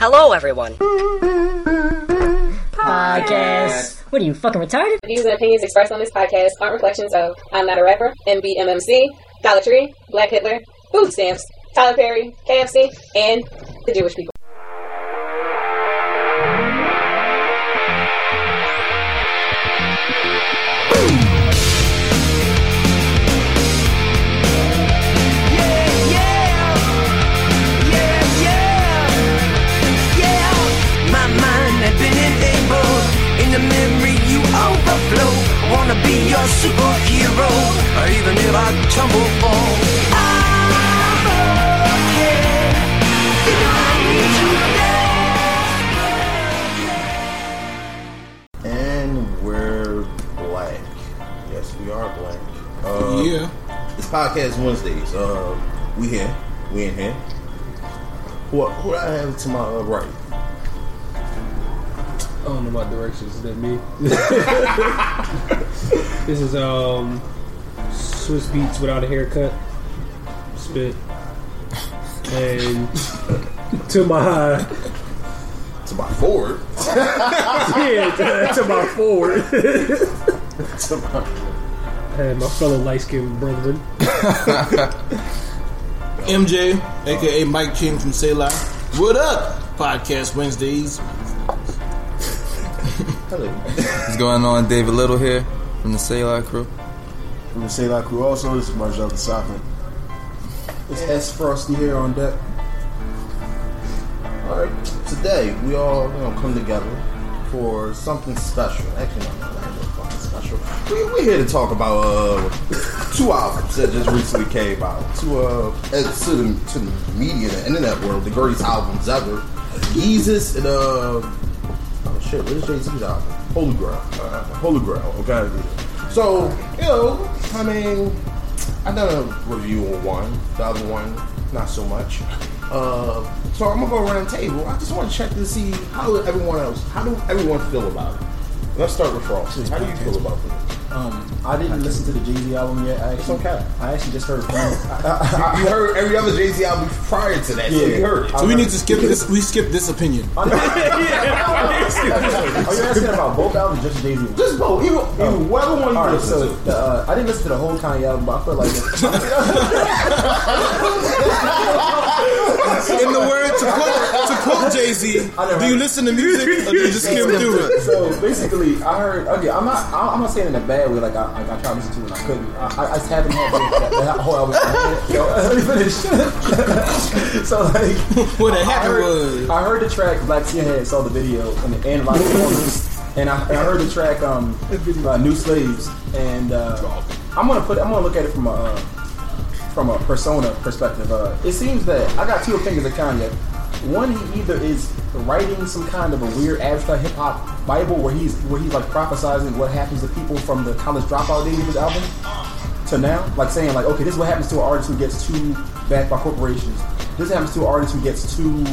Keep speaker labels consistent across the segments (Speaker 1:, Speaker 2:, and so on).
Speaker 1: Hello, everyone.
Speaker 2: Podcast. What are you fucking retarded?
Speaker 3: The views and opinions expressed on this podcast aren't reflections of I'm Not a Rapper, MBMMC, Dollar Tree, Black Hitler, Food Stamps, Tyler Perry, KFC, and the Jewish people.
Speaker 4: Even if I tumble fall. I'm okay. You know I need you there.
Speaker 5: And we're black. Yes, we are black. Uh,
Speaker 6: Yeah.
Speaker 5: It's podcast Wednesdays. Uh, we here. We in here. Who, who do I have to my uh, right?
Speaker 6: I don't know what directions. Is that me? this is um Swizz Beatz without a haircut. Spit. And to my
Speaker 5: To my forward.
Speaker 6: yeah, to, to my forward.
Speaker 5: to my,
Speaker 6: and my fellow light skinned brethren.
Speaker 7: MJ, aka Mike King from Sëla. What up? Podcast Wednesdays.
Speaker 5: hello.
Speaker 8: What's going on? David Little here from the Sëla crew.
Speaker 9: From the Sëla crew also, this is Margel the Sovereign.
Speaker 5: It's S Frosty here on deck. Alright, today we all you know come together for something special. Actually, no, no, not really fucking special. We, we're here to talk about uh, two albums that just recently came out. To uh, to the to the media, the internet world, the greatest albums ever. Yeezus and uh, oh shit, what is Jay Z's album? Holy Grail. Uh, Holy Grail. Okay. So you know, I mean. I done a review on one, the other one, not so much. Uh, so I'm gonna go around the table. I just want to check to see how everyone else, how do everyone feel about it. Let's start with Frost. How do you feel about this?
Speaker 9: Um, I didn't listen to the Jay Z album yet. I actually,
Speaker 5: okay.
Speaker 9: I actually just heard. From, I,
Speaker 5: You, you heard every other Jay Z album prior to that, so
Speaker 9: Yeah.
Speaker 5: you heard it.
Speaker 7: So we need to skip this. We skip this opinion.
Speaker 9: Are you asking about both albums, or just Jay Z?
Speaker 5: Just both, even, even whatever one you
Speaker 9: All right,
Speaker 5: listen
Speaker 9: so
Speaker 5: to.
Speaker 9: the, uh, I didn't listen to the whole Kanye album, but I feel like
Speaker 7: In the word to quote, to quote Jay Z, do you listen to music or do you just skim through it?
Speaker 9: So basically, I heard. Okay, I'm not. I'm not saying in a bad way. Like I, like I tried to listen to and I couldn't. I, I just haven't had that, that, whole album. in my head. Yo, let me finish. so like,
Speaker 7: What
Speaker 9: I
Speaker 7: happened
Speaker 9: heard,
Speaker 7: was
Speaker 9: I heard the track Black Skinhead, saw the video, and and a lot of performers, and I, I heard the track um uh, New Slaves, and uh, I'm gonna put. I'm gonna look at it from a. Uh, from a persona perspective, uh, it seems that I got two opinions of Kanye. One, he either is writing some kind of a weird abstract hip hop Bible where he's where he's like prophesizing what happens to people from the college dropout days of his album to now, like saying like, okay, this is what happens to an artist who gets too backed by corporations. This happens to an artist who gets too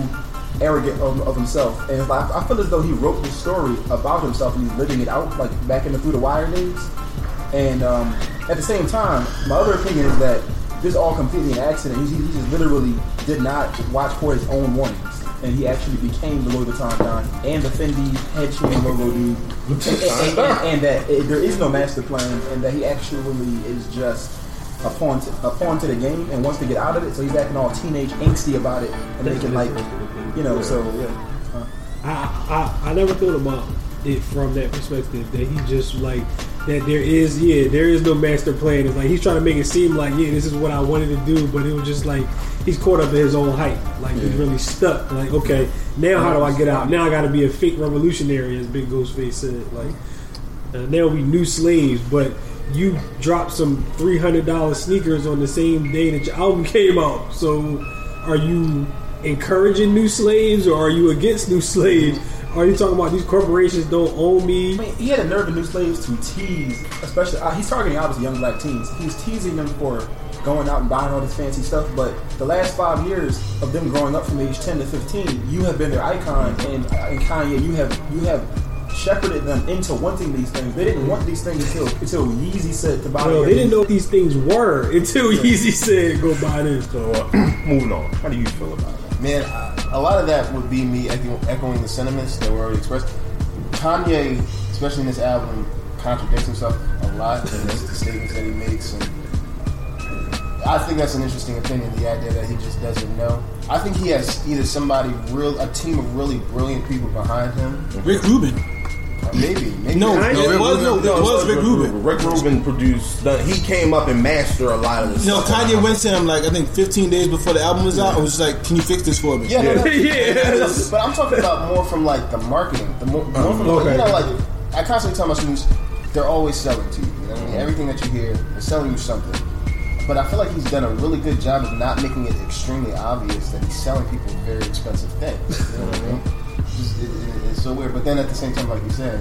Speaker 9: arrogant of, of himself, and like, I feel as though he wrote this story about himself and he's living it out, like back in the Through the Wire days. And um, at the same time, my other opinion is that this is all completely an accident. He, he just literally did not watch for his own warnings. And he actually became the Louis Vuitton Don and the Fendi head chain logo dude. And, and- and- and that it, there is no master plan and that he actually is just a pawn, to, a pawn to the game and wants to get out of it. So he's acting all teenage angsty about it and making like, you know, so yeah.
Speaker 6: I, I I never thought about it from that perspective that he just like that there is yeah there is no master plan. It's like he's trying to make it seem like yeah this is what I wanted to do, but it was just like he's caught up in his own hype. Like he's really stuck. Like okay now how do I get out? Now I got to be a fake revolutionary as Big Ghostface said. Like uh, now we new slaves, but you dropped some three hundred dollars sneakers on the same day that your album came out. So are you encouraging new slaves or are you against new slaves? Are you talking about these corporations don't own me?
Speaker 9: I mean, he had a nerve in New Slaves to tease, especially uh, he's targeting obviously young black teens. He's teasing them for going out and buying all this fancy stuff. But the last five years of them growing up from age ten to fifteen, you have been their icon, and uh, and Kanye, you have you have shepherded them into wanting these things. They didn't want these things until until Yeezy said to buy.
Speaker 6: Well, they didn't know what these things were until Yeezy said go buy this.
Speaker 5: So, uh, moving on. How do you feel about it?
Speaker 10: Man, I, a lot of that would be me echo, echoing the sentiments that were already expressed. Kanye, especially in this album, contradicts himself a lot in the statements that he makes, and I think that's an interesting opinion. The idea that he just doesn't know. I think he has either somebody real, a team of really brilliant people behind him.
Speaker 7: Rick Rubin.
Speaker 10: Or maybe, maybe
Speaker 7: No, no, it was no, it was Rick Rubin.
Speaker 11: Rick Rubin produced. the- He came up and mastered a lot of this.
Speaker 7: No,
Speaker 11: stuff.
Speaker 7: Kanye went to him like I think 15 days before the album was out. I was just like, "Can you fix this for me?"
Speaker 10: Yeah, no, no,
Speaker 6: Yeah.
Speaker 10: But I'm talking about more from like the marketing. The more, more from like,
Speaker 6: Okay.
Speaker 10: you know, like I constantly tell my students, they're always selling to you. You know I mean? Everything that you hear, they're selling you something. But I feel like he's done a really good job of not making it extremely obvious that he's selling people very expensive things. You know what I mean? It's, it, it- it's so weird. But then at the same time, like you said,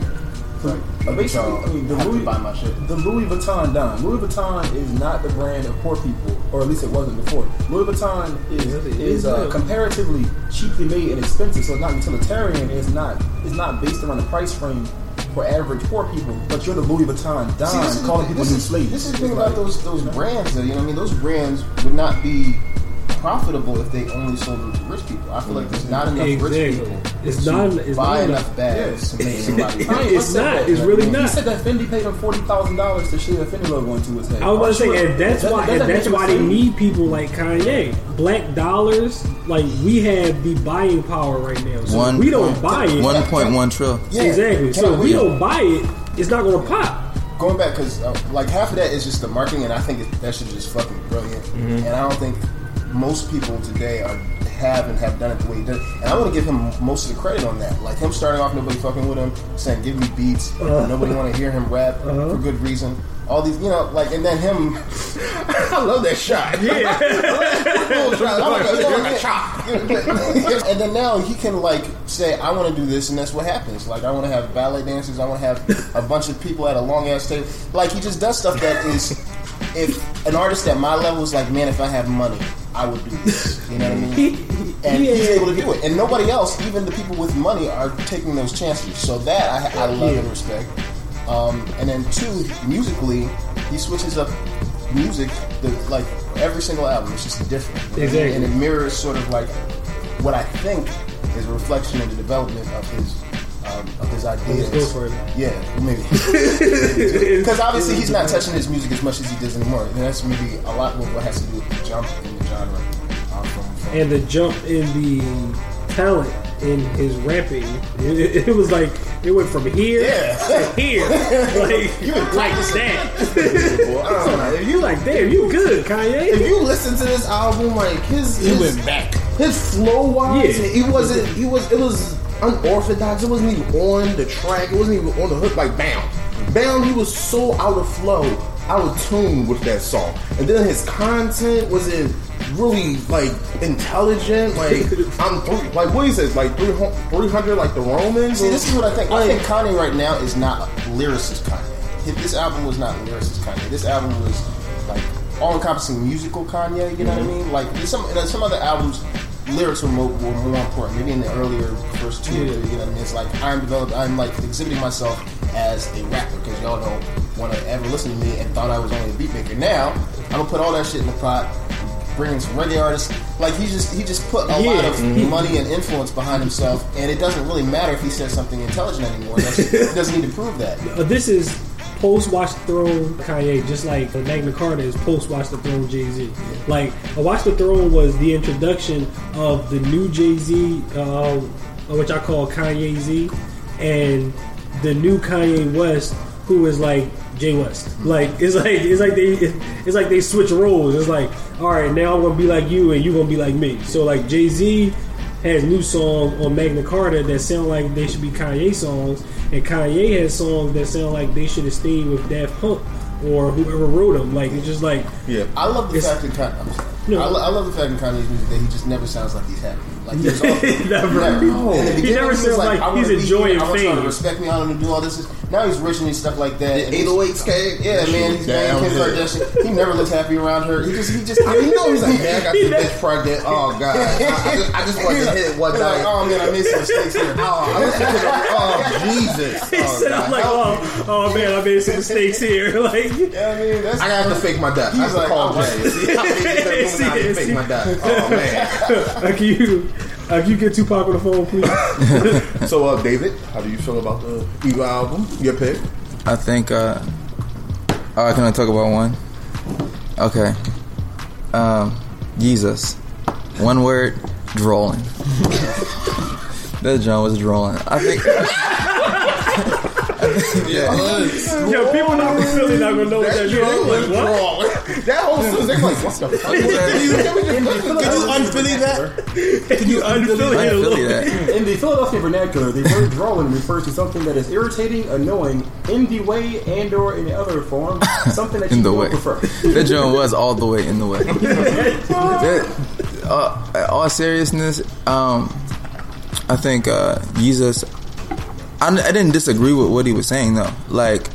Speaker 10: it's like,
Speaker 9: Uh, basically, I mean, the Louis,
Speaker 10: to buy my shit.
Speaker 9: the Louis Vuitton Don. Louis Vuitton is not the brand of poor people, or at least it wasn't before. Louis Vuitton is is uh, comparatively cheaply made and expensive, so it's not utilitarian. It's not it's not based around the price frame for average poor people. But you're the Louis Vuitton Don,
Speaker 10: See, this is,
Speaker 9: calling
Speaker 10: the,
Speaker 9: people
Speaker 10: this,
Speaker 9: new
Speaker 10: is,
Speaker 9: slaves.
Speaker 10: this is the thing about
Speaker 9: like-
Speaker 10: those those brands, though. You know, what I mean, those brands would not be profitable if they only sold them to rich people. I feel like there's not enough
Speaker 6: Exactly.
Speaker 10: rich people
Speaker 6: It's
Speaker 10: to
Speaker 6: not- it's
Speaker 10: buy
Speaker 6: not
Speaker 10: enough
Speaker 6: enough.
Speaker 10: bags to make somebody.
Speaker 9: Kanye
Speaker 6: It's not.
Speaker 9: that,
Speaker 6: It's
Speaker 9: you know?
Speaker 6: really
Speaker 9: He
Speaker 6: not.
Speaker 9: said that Fendi paid him forty thousand dollars to shave a Fendi logo into his head.
Speaker 6: I was about to say,
Speaker 9: Sure.
Speaker 6: and that's
Speaker 9: Doesn't-
Speaker 6: why,
Speaker 9: doesn't
Speaker 6: and
Speaker 9: make
Speaker 6: that's why they
Speaker 9: slave.
Speaker 6: need people like Kanye. Black dollars, like we have the buying power right now. So
Speaker 8: One
Speaker 6: we don't
Speaker 8: point-
Speaker 6: buy it.
Speaker 8: One point one trillion.
Speaker 10: Yeah,
Speaker 6: exactly. So if we don't buy it, it's not going to pop.
Speaker 10: going back because uh, like half of that is just the marketing, and I think it, that shit is just fucking brilliant.
Speaker 6: Mm-hmm.
Speaker 10: And I don't think most people today are have and have done it the way he did. it. And I want to give him most of the credit on that. Like him starting off, nobody fucking with him, saying give me beats,
Speaker 6: Uh-huh.
Speaker 10: nobody want to hear him rap for good reason. All these, you know, like, and then him.
Speaker 11: I love that shot.
Speaker 6: Yeah.
Speaker 10: and then now he can like say, "I want to do this," and that's what happens. Like, I want to have ballet dancers. I want to have a bunch of people at a long ass table. Like, he just does stuff that is. If an artist at my level is like, man, if I have money, I would do this. You know what I mean? And
Speaker 6: he
Speaker 10: he's able to do it. And nobody else, even the people with money, are taking those chances. So that I, I love and respect. Um, and then two, musically, he switches up music. The, like every single album, it's just different. you know what I mean?
Speaker 6: Exactly.
Speaker 10: And it mirrors sort of like what I think is a reflection in the development of his um, of his ideas.
Speaker 6: His ghostwriter.
Speaker 10: Yeah, maybe. Because obviously he's not touching his music as much as he does anymore. And that's maybe a lot more what has to do with the jump in the genre. Um, from, from
Speaker 6: and the jump in the talent in his rapping, it, it was like it went from here
Speaker 10: Yeah.
Speaker 6: to here, like
Speaker 10: You would
Speaker 6: like that.
Speaker 11: Well, I don't know. If you
Speaker 6: You like, damn, you good, Kanye?
Speaker 11: if you listen to this album, like his
Speaker 7: He
Speaker 11: his,
Speaker 7: went back.
Speaker 11: his flow wise,
Speaker 6: Yeah.
Speaker 11: he wasn't. He was. It was unorthodox. It wasn't even on the track. It wasn't even on the hook. Like bam, bam. He was so out of flow, out of tune with that song. And then his content wasn't really like intelligent. Like I'm three. Like what he says, like three hundred, like the Romans.
Speaker 10: See, this is what I think. I think Kanye right now is not lyricist Kanye. This album was not lyricist Kanye. This album was like all-encompassing musical Kanye. You know what I mean? Like some some other albums, lyrics were more, were more important. Maybe in the earlier first two, three, you know what I mean? It's like I'm developed. I'm like exhibiting myself as a rapper because y'all don't want to ever listen to me and thought I was only a beat maker. Now I'm gonna put all that shit in the pot. Bringing some reggae artists, like he just he just put a lot
Speaker 6: Yeah.
Speaker 10: of money and influence behind himself, and it doesn't really matter if he says something intelligent anymore. That's, he doesn't need to prove that.
Speaker 6: Uh, this is post Watch the Throne Kanye, just like Magna Carta is post Watch the Throne Jay Z. Like Watch the Throne was the introduction of the new Jay Z, uh, which I call Kanye Z, and the new Kanye West, who is like Jay West. Like it's like it's like they it's like they switch roles. It's like all right, now I'm gonna be like you, and you are gonna be like me. So like Jay Z has new songs on Magna Carta that sound like they should be Kanye songs, and Kanye has songs that sound like they should have stayed with Daft Punk or whoever wrote them. Like it's just like
Speaker 11: yeah.
Speaker 10: I love the fact that Kanye, I'm sorry.
Speaker 6: No.
Speaker 10: I, lo- I love the fact in Kanye's music that he just never sounds like he's happy. Like he was all,
Speaker 6: Never.
Speaker 10: In the
Speaker 6: He never
Speaker 10: was
Speaker 6: said, like,
Speaker 10: I
Speaker 6: he's enjoying
Speaker 10: here, I want y'all to respect me. I want to do all this. Now he's rich and stuff like that. And
Speaker 11: 808s came.
Speaker 10: Yeah,
Speaker 11: That
Speaker 10: man, he's
Speaker 11: down
Speaker 10: banging Kim. Kardashian. He never looks happy around her. He just, he just,
Speaker 11: I mean, you know he's like, man, I got this bitch pregnant. Oh god, I, I just, I just wanted to hit one
Speaker 10: He's like,
Speaker 11: night.
Speaker 10: oh man, I made some mistakes here.
Speaker 11: Oh, I listened to the, oh Jesus.
Speaker 6: He
Speaker 11: Oh,
Speaker 6: said,
Speaker 11: God.
Speaker 6: "I'm like, oh, oh man, I made some mistakes here." Like,
Speaker 10: Yeah, I mean, that's
Speaker 11: I gotta have to fake my death. I have
Speaker 10: He's
Speaker 11: to
Speaker 10: like,
Speaker 11: call
Speaker 10: oh,
Speaker 11: Jay. See how many different women I have to fake my death. Oh man.
Speaker 6: uh, can you, uh, can you get Tupac on the phone, please?
Speaker 11: So, uh, David, how do you feel about the Eagle album? Your pick?
Speaker 8: I think. uh Oh, can I talk about one? Okay. Um, Yeezus. One word. Drolling. that John was drolling. I think.
Speaker 7: Yeah, it was.
Speaker 6: Yo, people not from Philly not gonna know what that means. They're like, what?
Speaker 11: That whole season, they like, what the fuck?
Speaker 7: Can you unfilly that? Can you unfilly
Speaker 8: I
Speaker 7: it a
Speaker 8: feel
Speaker 7: little
Speaker 8: that.
Speaker 9: In the Philadelphia vernacular, the word drawing refers to something that is irritating, annoying, in the way, and or in other form, something that you
Speaker 8: In the
Speaker 9: don't
Speaker 8: way.
Speaker 9: prefer.
Speaker 8: That John was all the way in the way. that, uh, all seriousness, um, I think uh, Yeezus. I, I didn't disagree with what he was saying though. Like,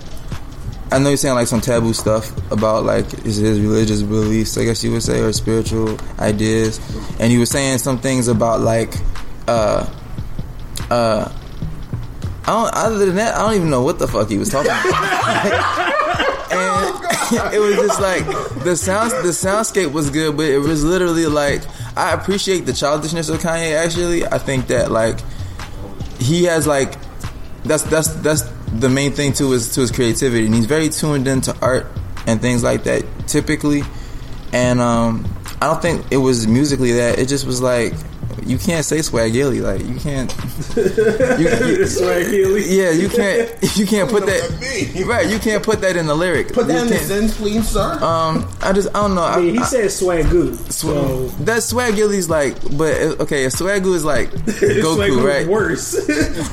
Speaker 8: I know he's saying like some taboo stuff about like his, his religious beliefs, I guess you would say, or spiritual ideas, and he was saying some things about like, uh, uh. I don't, other than that, I don't even know what the fuck he was talking about. and it was just like the sounds, the soundscape was good, but it was literally like I appreciate the childishness of Kanye. Actually, I think that like he has like that's that's that's the main thing to his to his creativity, and he's very tuned into art and things like that typically. And um, I don't think it was musically that it just was like you can't say swagilly like you can't you, you,
Speaker 6: Swahili.
Speaker 8: yeah you can't you can't put that right you can't put that in the lyric
Speaker 11: Put that
Speaker 8: You
Speaker 11: in the
Speaker 8: can't-
Speaker 11: sentence, please, sir.
Speaker 8: um I just I don't know
Speaker 6: I mean, he
Speaker 8: I,
Speaker 6: said swagoo. So
Speaker 8: that swagilly's like but uh, okay if swagoo is like Goku
Speaker 6: swagoo's
Speaker 8: right
Speaker 6: worse.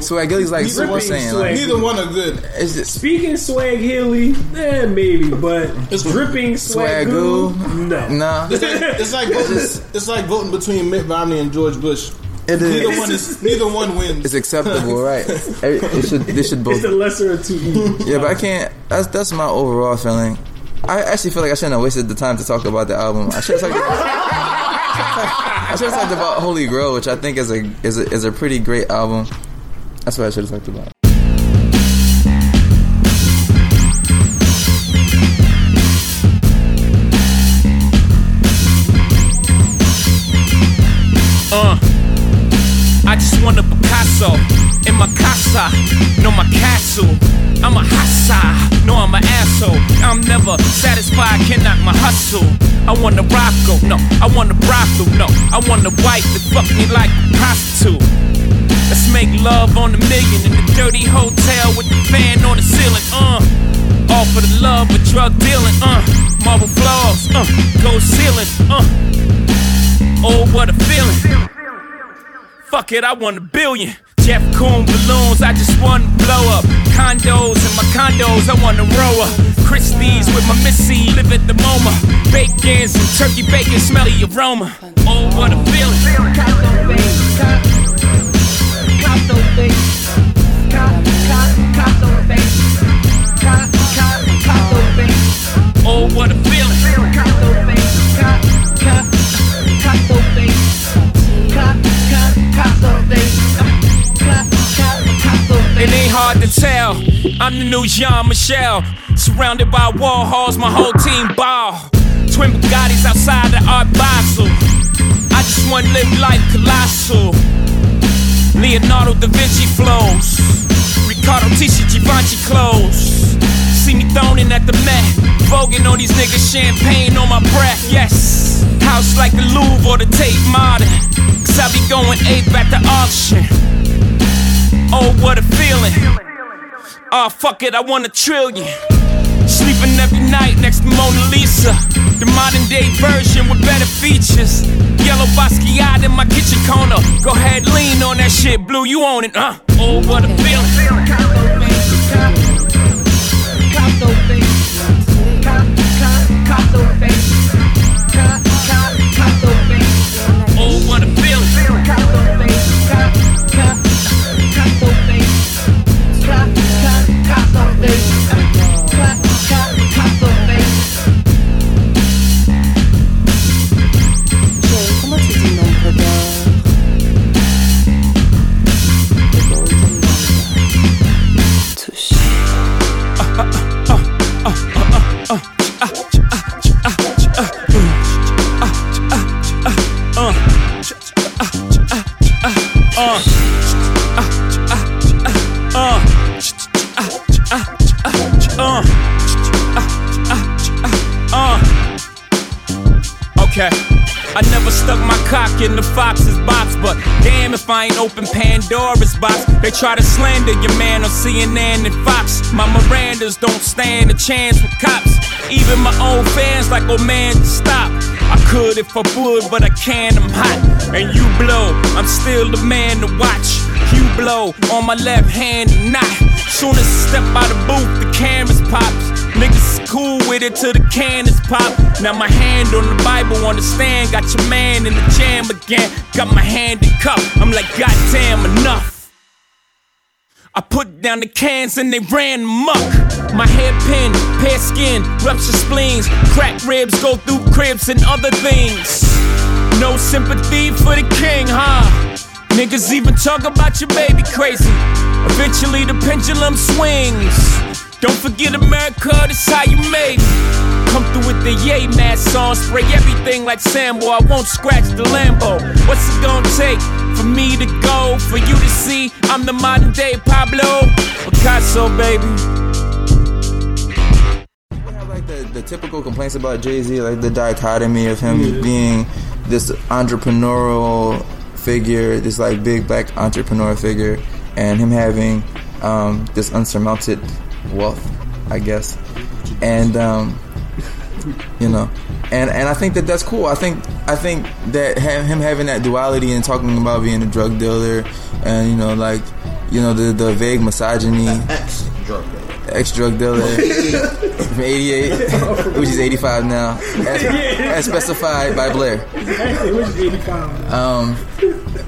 Speaker 8: swagilly's like
Speaker 6: Neither
Speaker 8: Super
Speaker 6: one-
Speaker 8: Saiyan
Speaker 6: swag-
Speaker 8: like,
Speaker 7: Neither one are good.
Speaker 8: it's just
Speaker 6: Speaking swag hilly, eh, maybe, but
Speaker 7: It's-
Speaker 6: dripping swagoo,
Speaker 8: Swagoo.
Speaker 6: no.
Speaker 8: nah
Speaker 7: It's like, it's like voting. It's like voting between Mitt Romney and George Bush.
Speaker 8: it
Speaker 7: Neither one is. Neither one wins.
Speaker 8: it's acceptable right it, it should they should both
Speaker 6: It's the lesser of two evils.
Speaker 8: Yeah, but I can't. That's that's my overall feeling. I actually feel like I shouldn't have wasted the time to talk about the album. I should have talked about. I should have talked about Holy Grail, which I think is a is a, is a pretty great album. That's what I should have talked about.
Speaker 12: Uh, I just want a Picasso in my casa, no my castle. I'm a hassa, no I'm an asshole. I'm never satisfied, can knock my hustle. I want a Rocco, no, I want a brothel, no. I want a wife that fuck me like a prostitute. Let's make love on the million in the dirty hotel with the fan on the ceiling, uh. All for the love of drug dealing, uh. Marble floors, uh. Gold ceiling, uh. Oh, what a feeling. Fuck it, I want a billion. Jeff Koon balloons, I just want to blow up. Condos in my condos, I want to row up. Christie's with my missy, live at the MoMA. Bacons and turkey bacon, smelly aroma. Oh, what a feeling. Oh, what a feeling. Ain't hard to tell. I'm the new Jean Michel. Surrounded by Warhols, my whole team ball. Twin Bugattis outside the Art Basel. I just want to live life colossal. Leonardo da Vinci flows. Riccardo Tisci Givenchy clothes. See me thrown at the Met. Voguing on these niggas, champagne on my breath, yes. House like the Louvre or the Tate Modern. Cause I be going ape at the auction. Oh, what a feeling. Oh, fuck it, I want a trillion. Sleeping every night next to Mona Lisa. The modern day version with better features. Yellow Basquiat in my kitchen corner. Go ahead, lean on that shit, Blue, you own it, huh? Oh, what a feeling. Oh, what a feeling. The fox's box, but damn if I ain't open Pandora's box. They try to slander your man on CNN and Fox. My Mirandas don't stand a chance with cops. Even my own fans like, oh man, stop. I could if I would, but I can't, I'm hot. And you blow, I'm still the man to watch. You blow on my left hand and not. Soon as I step out of the booth, the cameras pops. Niggas cool with it till the cannons pop. Now my hand on the Bible on the stand. Got your man in the jam again. Got my hand in cup. I'm like, goddamn, enough. I put down the cans and they ran muck. My hairpin, pear skin, rupture spleens, cracked ribs go through cribs and other things. No sympathy for the king, huh? Niggas even talk about your baby crazy. Eventually the pendulum swings. Don't forget America, this how you made me. Come through with the yay mask on, spray everything like Rambo. I won't scratch the Lambo. What's it gonna take for me to go? For you to see I'm the modern day Pablo Picasso, baby.
Speaker 8: have like the, the typical complaints about Jay Z, like the dichotomy of him being this entrepreneurial figure, this like big black entrepreneur figure, and him having um, this unsurmounted wealth, I guess, and um, you know, and and I think that that's cool. I think I think that ha- him having that duality and talking about being a drug dealer, and you know, like you know the the vague misogyny
Speaker 11: Ex drug dealer.
Speaker 8: ex drug dealer from 88, which is 85 now, as, as specified by Blair.
Speaker 6: Actually, it was 85.
Speaker 8: Um,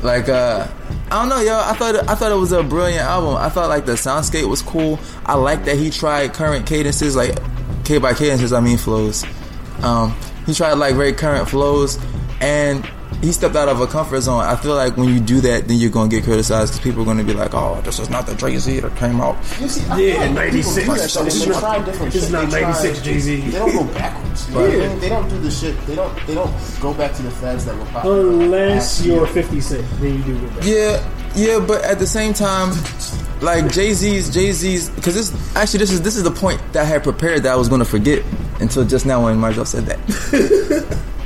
Speaker 8: like, uh, I don't know, yo. I thought I thought it was a brilliant album. I thought like the soundscape was cool. I like that he tried current cadences, like K by cadences, I mean flows. Um, he tried like very current flows, and he stepped out of a comfort zone. I feel like when you do that, then you're gonna get criticized because people are gonna be like, "Oh, this is not the Jay Z that came out."
Speaker 10: You see, I
Speaker 6: Yeah,
Speaker 10: feel like
Speaker 6: 96.
Speaker 10: people do that, though,
Speaker 6: This
Speaker 10: They
Speaker 6: is not-
Speaker 10: different
Speaker 6: this
Speaker 10: shit.
Speaker 6: is not
Speaker 10: They try-
Speaker 6: 96 Jay-Z.
Speaker 10: They don't go backwards. You know what I mean? They don't do the shit. They don't. They don't go back to the fads that were popular.
Speaker 6: Unless you're
Speaker 10: year.
Speaker 6: 50 Cent, then you do go back.
Speaker 8: Yeah, yeah, but at the same time, like Jay Z's, Jay Z's, because this actually this is this is the point that I had prepared that I was going to forget until just now when Marjo said that.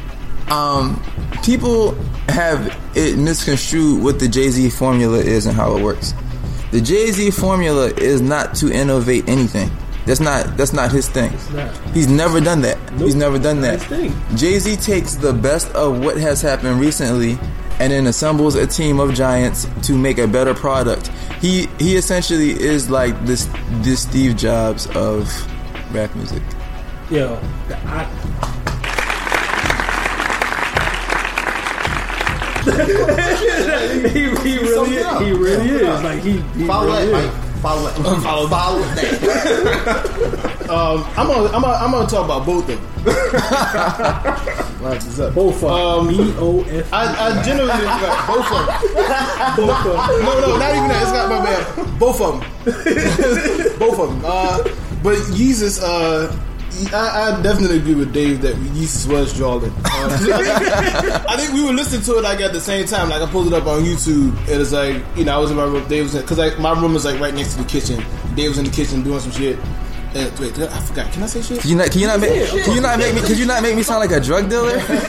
Speaker 8: um, people have it misconstrued what the Jay Z formula is and how it works. The Jay Z formula is not to innovate anything. That's not that's not his thing.
Speaker 6: not.
Speaker 8: He's never done that. He's never done that. Jay Z takes the best of what has happened recently and then assembles a team of giants to make a better product. He he essentially is like this this Steve Jobs of rap music.
Speaker 6: Yo, I, he, he really
Speaker 10: summed it
Speaker 6: is.
Speaker 10: up.
Speaker 6: He really is. Like he, he
Speaker 10: Follow
Speaker 6: really
Speaker 10: that,
Speaker 6: is.
Speaker 10: Mike. Follow that. Follow, follow that.
Speaker 7: Um, I'm gonna, I'm gonna, I'm gonna talk about both of them. Right, what's up?
Speaker 6: Both of
Speaker 7: Um,
Speaker 6: them. B O F.
Speaker 7: I, I generally like both of them.
Speaker 6: Both of them.
Speaker 7: No, no, not even that. It's not my bad. Both of them. Both of them. Uh, but Yeezus, uh, I, I definitely agree with Dave that Yeezus was Jordan. Uh, I think we were listening to it like at the same time. Like I pulled it up on YouTube. and It's like you know I was in my room. Dave was because like my room is like right next to the kitchen. Dave was in the kitchen doing some shit. And, wait, did I, I forgot. Can I say shit?
Speaker 8: Can you not can you not make can you not make me can you not make me sound like a drug dealer?
Speaker 10: Thank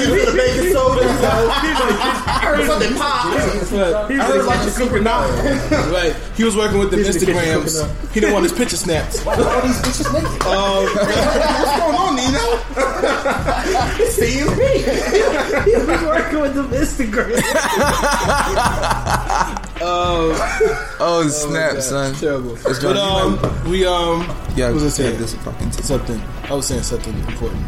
Speaker 10: you for the baking soda. I heard something pop. I heard like the secret knowledge.
Speaker 7: Right. He was working with the
Speaker 6: He's the
Speaker 7: Instagrams. He didn't want his picture snapped.
Speaker 10: Why are all these bitches naked?
Speaker 7: Um, what's going on, Nino?
Speaker 10: See me.
Speaker 6: He was working with them Instagram.
Speaker 8: Oh snap,
Speaker 7: God,
Speaker 8: son.
Speaker 7: Terrible.
Speaker 8: It's
Speaker 7: But
Speaker 8: Jordan.
Speaker 7: um, we um,
Speaker 8: Yeah,
Speaker 7: what was I
Speaker 8: yeah,
Speaker 7: saying?
Speaker 8: this is fucking
Speaker 7: something. I was saying something important.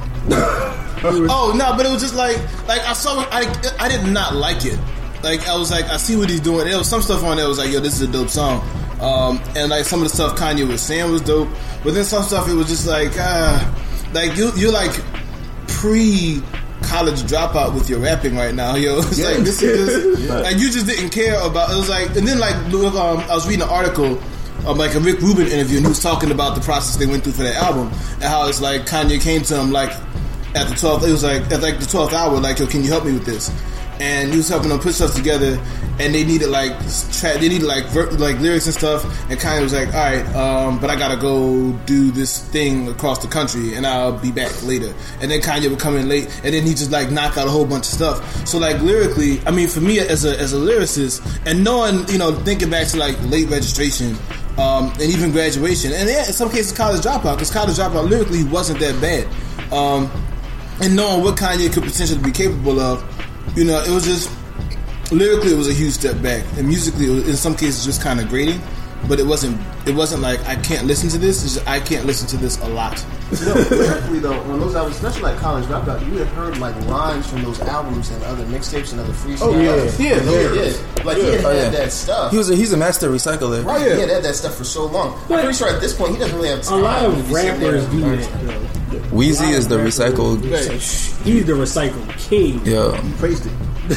Speaker 7: oh no, but it was just like like I saw. I I did not like it. Like I was like I see what he's doing. There was some stuff on there. was like yo, this is a dope song. Um, and like some of the stuff Kanye was saying was dope, but then some stuff it was just like ah, like you you're like pre college dropout with your rapping right now, yo. It's like this is just, and you just didn't care about. It was like, and then like um, I was reading an article. Um, like a Rick Rubin interview, and he was talking about the process they went through for that album, and how it's like Kanye came to him like at the twelfth. It was like at like the twelfth hour, like yo, can you help me with this? And he was helping them put stuff together, and they needed like tra- they needed like ver- like lyrics and stuff. And Kanye was like, all right, um, but I gotta go do this thing across the country, and I'll be back later. And then Kanye would come in late, and then he just like knock out a whole bunch of stuff. So like lyrically, I mean, for me as a as a lyricist, and knowing you know thinking back to like late registration um, and even graduation, and yeah, in some cases college dropout, because college dropout lyrically wasn't that bad. Um, and knowing what Kanye could potentially be capable of, you know, it was just lyrically it was a huge step back, and musically it was, in some cases just kind of grating. But it wasn't. It wasn't like I can't listen to this. It's just, I can't listen to this a lot.
Speaker 10: No, lyrically though, on those albums, especially like College Dropout, you had heard like lines from those albums and other mixtapes and other freestyles.
Speaker 7: Oh, yeah. Yeah,
Speaker 10: yeah,
Speaker 7: yeah.
Speaker 10: yeah. Like he had
Speaker 8: Oh,
Speaker 10: had
Speaker 8: yeah.
Speaker 10: that stuff.
Speaker 8: He was a, he's a master recycler.
Speaker 10: Right, he had had that stuff for so long. I'm pretty sure at this point he doesn't really have
Speaker 6: A lot
Speaker 10: to
Speaker 6: of
Speaker 10: be sitting there
Speaker 6: rappers do
Speaker 10: learn
Speaker 6: that.
Speaker 10: Stuff.
Speaker 6: Though.
Speaker 8: Weezy is the recycled.
Speaker 6: He's the recycled king.
Speaker 8: Yeah.
Speaker 7: Praised it.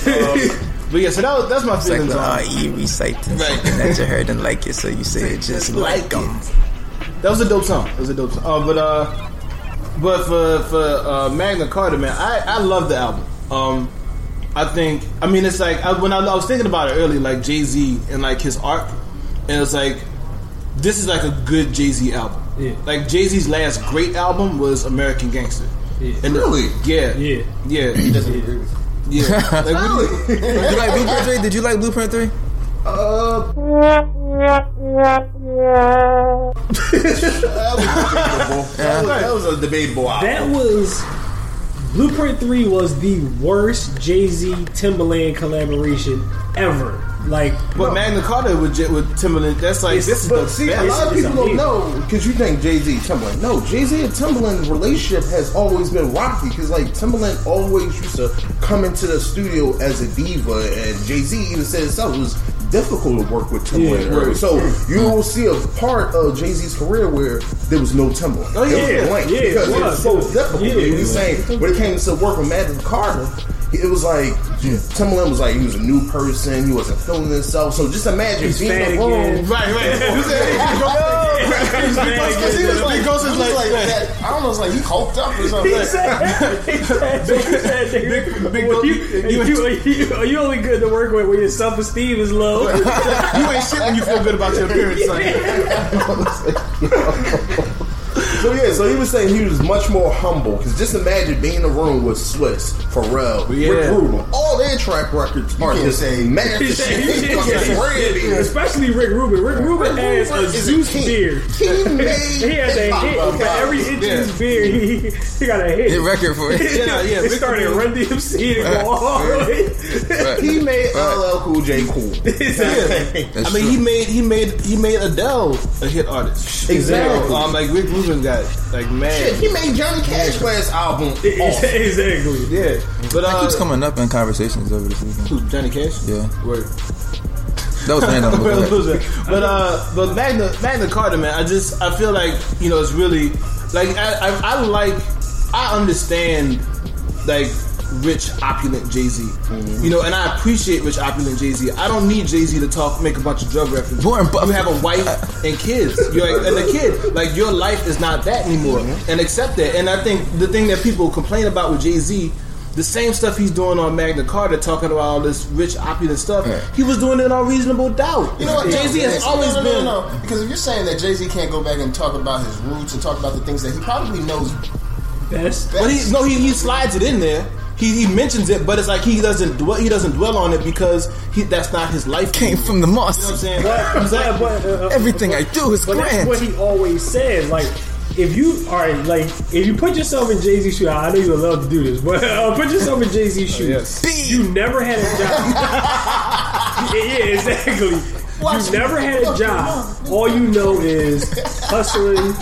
Speaker 7: Um, but yeah, so that was, that's my feelings
Speaker 8: Recycled.
Speaker 7: on
Speaker 8: Ah,
Speaker 7: it.
Speaker 8: you recycling
Speaker 7: Right.
Speaker 8: something that you heard and like it, so you say it just like them.
Speaker 7: That was a dope song. That was a dope song. Uh, but uh, but for for uh, Magna Carta, man, I I love the album. Um, I think I mean it's like I, when I, I was thinking about it earlier, like Jay Z and like his arc, and it's like this is like a good Jay Z album.
Speaker 6: Yeah.
Speaker 7: Like Jay Z's last great album was American Gangster.
Speaker 6: Yeah.
Speaker 7: And
Speaker 5: Really?
Speaker 7: yeah,
Speaker 6: Yeah.
Speaker 7: yeah,
Speaker 10: He doesn't agree with you.
Speaker 7: yeah. Like, what
Speaker 8: Did you like Blueprint Three? Did you like Blueprint Three?
Speaker 5: Uh, that was, that was a debatable album.
Speaker 6: That was Blueprint Three was the worst Jay Z Timbaland collaboration ever. Like,
Speaker 7: but Magna Carta with J- with Timbaland, that's like
Speaker 6: It's-
Speaker 7: this is
Speaker 5: But
Speaker 7: the
Speaker 5: see, a lot of people don't know because you think Jay Z Timbaland. No, Jay Z and Timbaland's relationship has always been rocky because like Timbaland always used to come into the studio as a diva, and Jay Z even said himself it was difficult to work with Timbaland.
Speaker 6: Yeah, right.
Speaker 5: So you will see a part of Jay Z's career where there was no Timbaland.
Speaker 7: Oh, yeah.
Speaker 5: It was blank
Speaker 6: Yeah, it
Speaker 5: because it was so
Speaker 6: It was-
Speaker 5: difficult.
Speaker 6: yeah,
Speaker 5: he
Speaker 6: it
Speaker 5: was
Speaker 6: was.
Speaker 5: saying when it came to work with Magna Carta. It was like Timbaland was like he was a new person. He wasn't feeling himself. So just imagine
Speaker 6: He's
Speaker 5: being
Speaker 6: fat
Speaker 5: in the room.
Speaker 6: again.
Speaker 7: Right, right.
Speaker 6: He's mad
Speaker 10: Because he was like,
Speaker 7: Big Ghost is
Speaker 10: he was
Speaker 7: like-
Speaker 10: like that. I don't know. It's like he hulked up or something.
Speaker 6: He said, he said, he said,
Speaker 7: big-
Speaker 6: well, you,
Speaker 7: you-
Speaker 6: you, you, you only good to work with when your self esteem is low.
Speaker 7: you ain't shit when you feel good about your appearance, son.
Speaker 5: So yeah, so he was saying he was much more humble because just imagine being in a room with Swizz, Pharrell,
Speaker 7: Yeah.
Speaker 5: Rick Rubin, all their track records are
Speaker 10: can't
Speaker 5: just
Speaker 10: say-
Speaker 5: master
Speaker 6: He said- he
Speaker 5: shit.
Speaker 6: said-
Speaker 5: Fucking Randy.
Speaker 6: Especially Rick Rubin. Rick Rubin has a
Speaker 5: a
Speaker 6: Zeus beard.
Speaker 5: He made
Speaker 6: He has a hit for every inch
Speaker 7: Yeah.
Speaker 6: of his beard. He, he got a hit.
Speaker 8: Hit record for it.
Speaker 7: Yeah, yeah.
Speaker 6: It
Speaker 7: Rick
Speaker 6: started
Speaker 7: Rubin-
Speaker 6: Run DMC to go all the way.
Speaker 8: Right.
Speaker 5: He made LL Cool J cool.
Speaker 8: That's
Speaker 7: I mean,
Speaker 8: true.
Speaker 7: he made he made he made Adele a hit artist.
Speaker 5: Exactly.
Speaker 7: Um, like Rick Rubin got like mad.
Speaker 5: Shit, he made Johnny Cash last album. awesome.
Speaker 6: exactly.
Speaker 7: Yeah, but
Speaker 8: That
Speaker 7: uh,
Speaker 8: keeps coming up in conversations over this weekend.
Speaker 7: who, Johnny Cash.
Speaker 8: Yeah.
Speaker 7: Word.
Speaker 8: That was random. but go ahead.
Speaker 7: but uh, but Magna Magna Carta, man, I just I feel like you know it's really like I I, I like I understand like rich opulent Jay Z,
Speaker 8: Mm-hmm.
Speaker 7: you know, and I appreciate rich opulent Jay Z. I don't need Jay Z to talk make a bunch of drug references.
Speaker 8: Warren Buffett.
Speaker 7: You have a wife and kids, you're like, and a kid. Like your life is not that anymore,
Speaker 8: Mm-hmm.
Speaker 7: and accept that. And I think the thing that people complain about with Jay Z. The same stuff he's doing on Magna Carta, talking about all this rich, opulent stuff.
Speaker 8: Right.
Speaker 7: He was doing it on Reasonable Doubt.
Speaker 10: You know what?
Speaker 7: Jay Z
Speaker 10: no,
Speaker 7: has
Speaker 10: no,
Speaker 7: always
Speaker 10: no, no,
Speaker 7: been.
Speaker 10: no, no. Because if you're saying that Jay Z can't go back and talk about his roots and talk about the things that he probably knows
Speaker 6: Best.
Speaker 10: best.
Speaker 7: But he no, he, he slides it in there. He, he mentions it, but it's like he doesn't dwell, he doesn't dwell on it because he that's not his life.
Speaker 8: Came
Speaker 7: anymore.
Speaker 8: from the
Speaker 7: You know what I'm
Speaker 8: moss.
Speaker 7: saying?
Speaker 6: But,
Speaker 7: Exactly.
Speaker 6: but, uh, uh,
Speaker 8: Everything I do is
Speaker 6: But that's
Speaker 8: grand.
Speaker 6: what he always says. Like, if you all right, like if you put yourself in Jay Z's shoes, I know you would love to do this, but uh, put yourself in Jay Z's shoes.
Speaker 7: yes.
Speaker 6: You never had a job. yeah, yeah, exactly. You never had a job. All you know is hustling.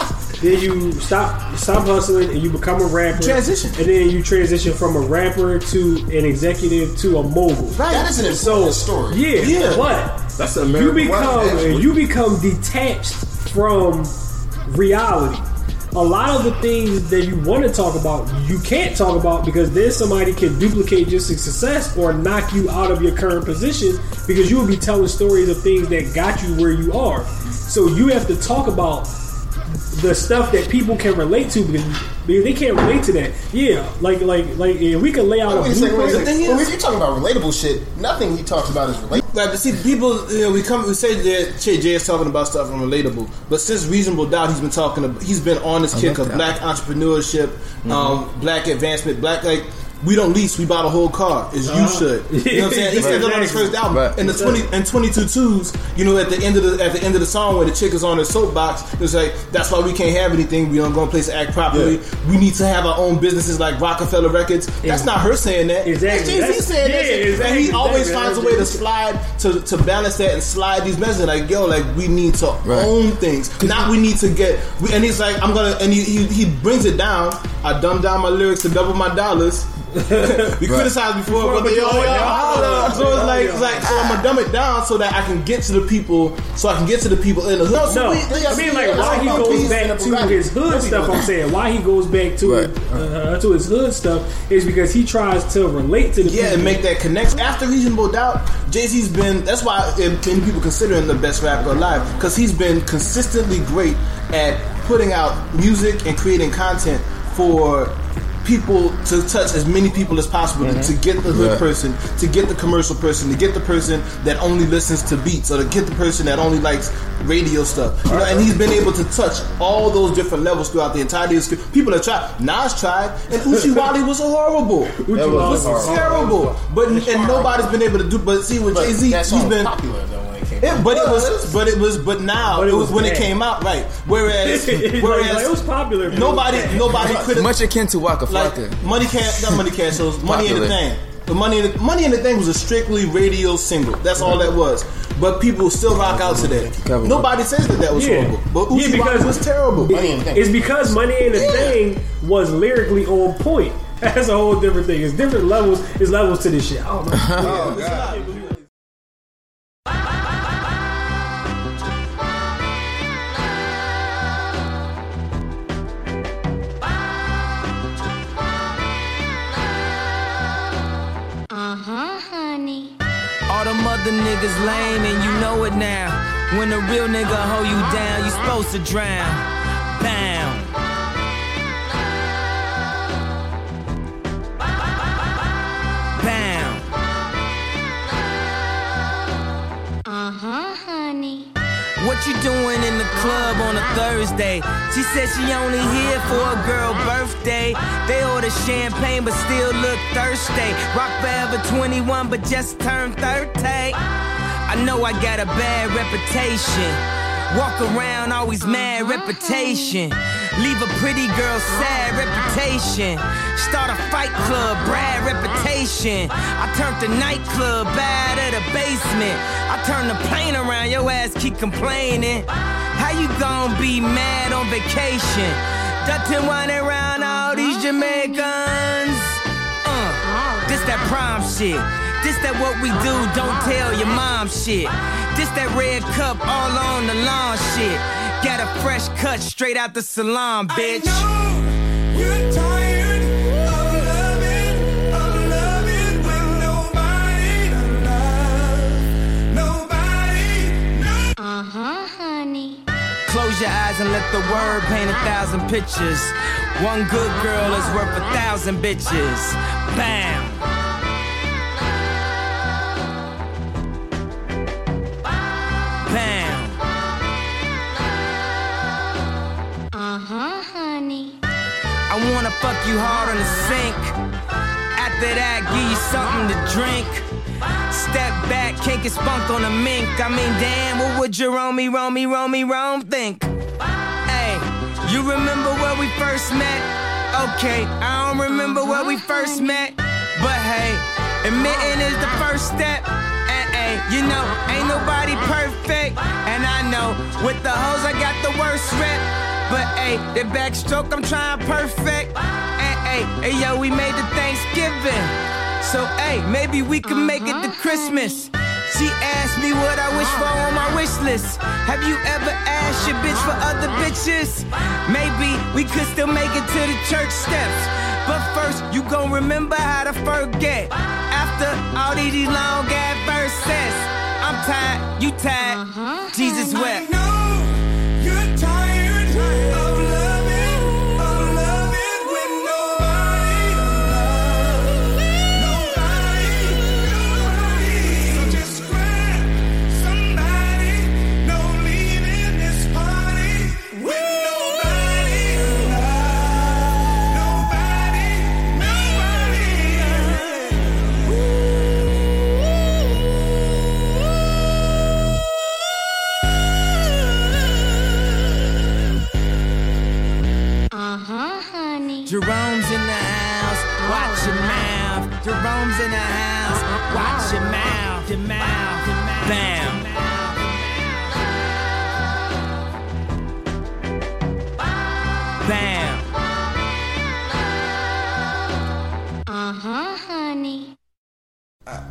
Speaker 6: Then you stop stop hustling and you become a rapper.
Speaker 7: Transition.
Speaker 6: and then you transition from a rapper to an executive to a mogul.
Speaker 10: That is an important story.
Speaker 6: Yeah,
Speaker 7: Yeah.
Speaker 6: but
Speaker 5: That's the
Speaker 6: you become
Speaker 5: way,
Speaker 6: you become detached from reality. A lot of the things that you want to talk about, you can't talk about because then somebody can duplicate your success or knock you out of your current position because you will be telling stories of things that got you where you are. So you have to talk about the stuff that people can relate to because, because they can't relate to that. Yeah, like like like yeah, we can lay out a
Speaker 10: Wait a second, wait a
Speaker 6: blueprint.
Speaker 10: second. Well, if you're talking about relatable shit, nothing he talks about is relatable.
Speaker 7: Right, but see, people, you know, we come, we say that Che Jay is talking about stuff unrelatable, but since Reasonable Doubt, he's been talking, about, he's been on this kick of
Speaker 8: that.
Speaker 7: black entrepreneurship, um, black advancement, black like. We don't lease, we buy the whole car. As you
Speaker 6: Uh-huh.
Speaker 7: should. You know what I'm saying? He said that on his first album.
Speaker 8: Right.
Speaker 7: And the twenty and twenty two twos, you know, at the end of the at the end of the song where the chick is on her soapbox, it's like that's why we can't have anything. We don't go in place to act properly. We need to have our own businesses like Roc-A-Fella Records. That's not her saying that.
Speaker 6: Exactly.
Speaker 7: That's Jay-Z
Speaker 6: That's-
Speaker 7: saying that.
Speaker 6: yeah,
Speaker 7: shit.
Speaker 6: exactly,
Speaker 7: And he always
Speaker 6: exactly.
Speaker 7: finds a way to slide to, to balance that and slide these messages like yo like we need to
Speaker 8: Right.
Speaker 7: own things not we need to get we, and he's like I'm gonna and he, he, he brings it down I dumb down my lyrics to double my dollars we criticized before but
Speaker 6: but
Speaker 7: they
Speaker 6: you
Speaker 7: all
Speaker 6: always-
Speaker 7: holla. so it's like it's like so I'm gonna dumb it down so that I can get to the people so I can get to the people in the hood
Speaker 6: No, I mean like why he goes back to his hood stuff. I'm saying why he goes back to
Speaker 8: Right.
Speaker 6: uh, to his hood stuff is because he tries to relate to the
Speaker 7: Yeah,
Speaker 6: people.
Speaker 7: and make that connection. After Reasonable Doubt, Jay Z's been. That's why many people consider him the best rapper alive because he's been consistently great at putting out music and creating content for people to touch as many people as possible to- to get the hood
Speaker 8: Right.
Speaker 7: person, to get the commercial person, to get the person that only listens to beats, or to get the person that only likes radio stuff. You know, and he's been able to touch all those different levels throughout the entirety of his. People have tried. Nas tried, and Uchi Wally was horrible.
Speaker 5: That
Speaker 7: It
Speaker 5: was
Speaker 7: was
Speaker 5: horrible.
Speaker 7: terrible. But and nobody's been able to do. But see, with Jay Z,
Speaker 10: that
Speaker 7: he's been.
Speaker 10: popular though when it came
Speaker 7: Yeah,
Speaker 10: out.
Speaker 7: but it was, but it was, but now
Speaker 6: But
Speaker 7: it was, when it came out, right? Whereas, whereas
Speaker 6: like, it was popular. but it was
Speaker 7: nobody,
Speaker 6: bad.
Speaker 7: nobody criticized
Speaker 8: Much akin to Waka
Speaker 7: like money can't not money cash shows money in the thing the money in the, money in the thing was a strictly radio single that's all that was but people still rock out to that nobody says that that was
Speaker 6: Yeah.
Speaker 7: horrible but
Speaker 6: Yeah, because-
Speaker 7: Wally was terrible
Speaker 10: Money in the Thing.
Speaker 6: It's because Money in the
Speaker 7: Yeah.
Speaker 6: Thing was lyrically on point. That's a whole different thing. It's different levels. It's levels to this shit. I don't know.
Speaker 5: Oh god.
Speaker 13: Uh-huh.
Speaker 14: All the other niggas lame and you know it now. When a real nigga hold you down, you supposed to drown. Bound. Bound.
Speaker 13: Uh-huh, honey.
Speaker 14: What you doing in the club on a Thursday? She said she only here for a girl birthday. They order champagne but still look thirsty. Rock forever 21 but just turned 30. I know I got a bad reputation. Walk around always mad reputation. Leave a pretty girl sad reputation. Start a fight club, Brad reputation. I turned the nightclub bad at a basement. I turned the plane around, your ass keep complaining. How you gon' be mad on vacation? Dutton whining around all these Jamaicans. Uh, this that prom shit. This that what we do, don't tell your mom shit. This that red cup all on the lawn shit. Got a fresh cut straight out the salon, bitch.
Speaker 15: You're tired of loving, of loving when nobody to nobody.
Speaker 13: Uh-huh, honey.
Speaker 14: Close your eyes and let the word paint a thousand pictures. One good girl is worth a thousand bitches. Bam. Bam. You hard on the sink. After that, give you something to drink. Step back, can't get spunked on a mink. I mean, damn, what would Jerome, Romy, Romy, Rome think? Hey, you remember where we first met? Okay, I don't remember where we first met. But hey, admitting is the first step. And hey, you know, ain't nobody perfect. And I know, with the hoes, I got the worst rep. But hey, the backstroke I'm trying perfect. Hey, hey yo, we made the Thanksgiving. So hey, maybe we can make it to mm-hmm. Christmas. She asked me what I wish for on my wish list. Have you ever asked your bitch for other bitches? Maybe we could still make it to the church steps. But first, you gon' remember how to forget. After all these long ass verses, I'm tired, you tired. Uh-huh. Jesus
Speaker 15: I
Speaker 14: wept.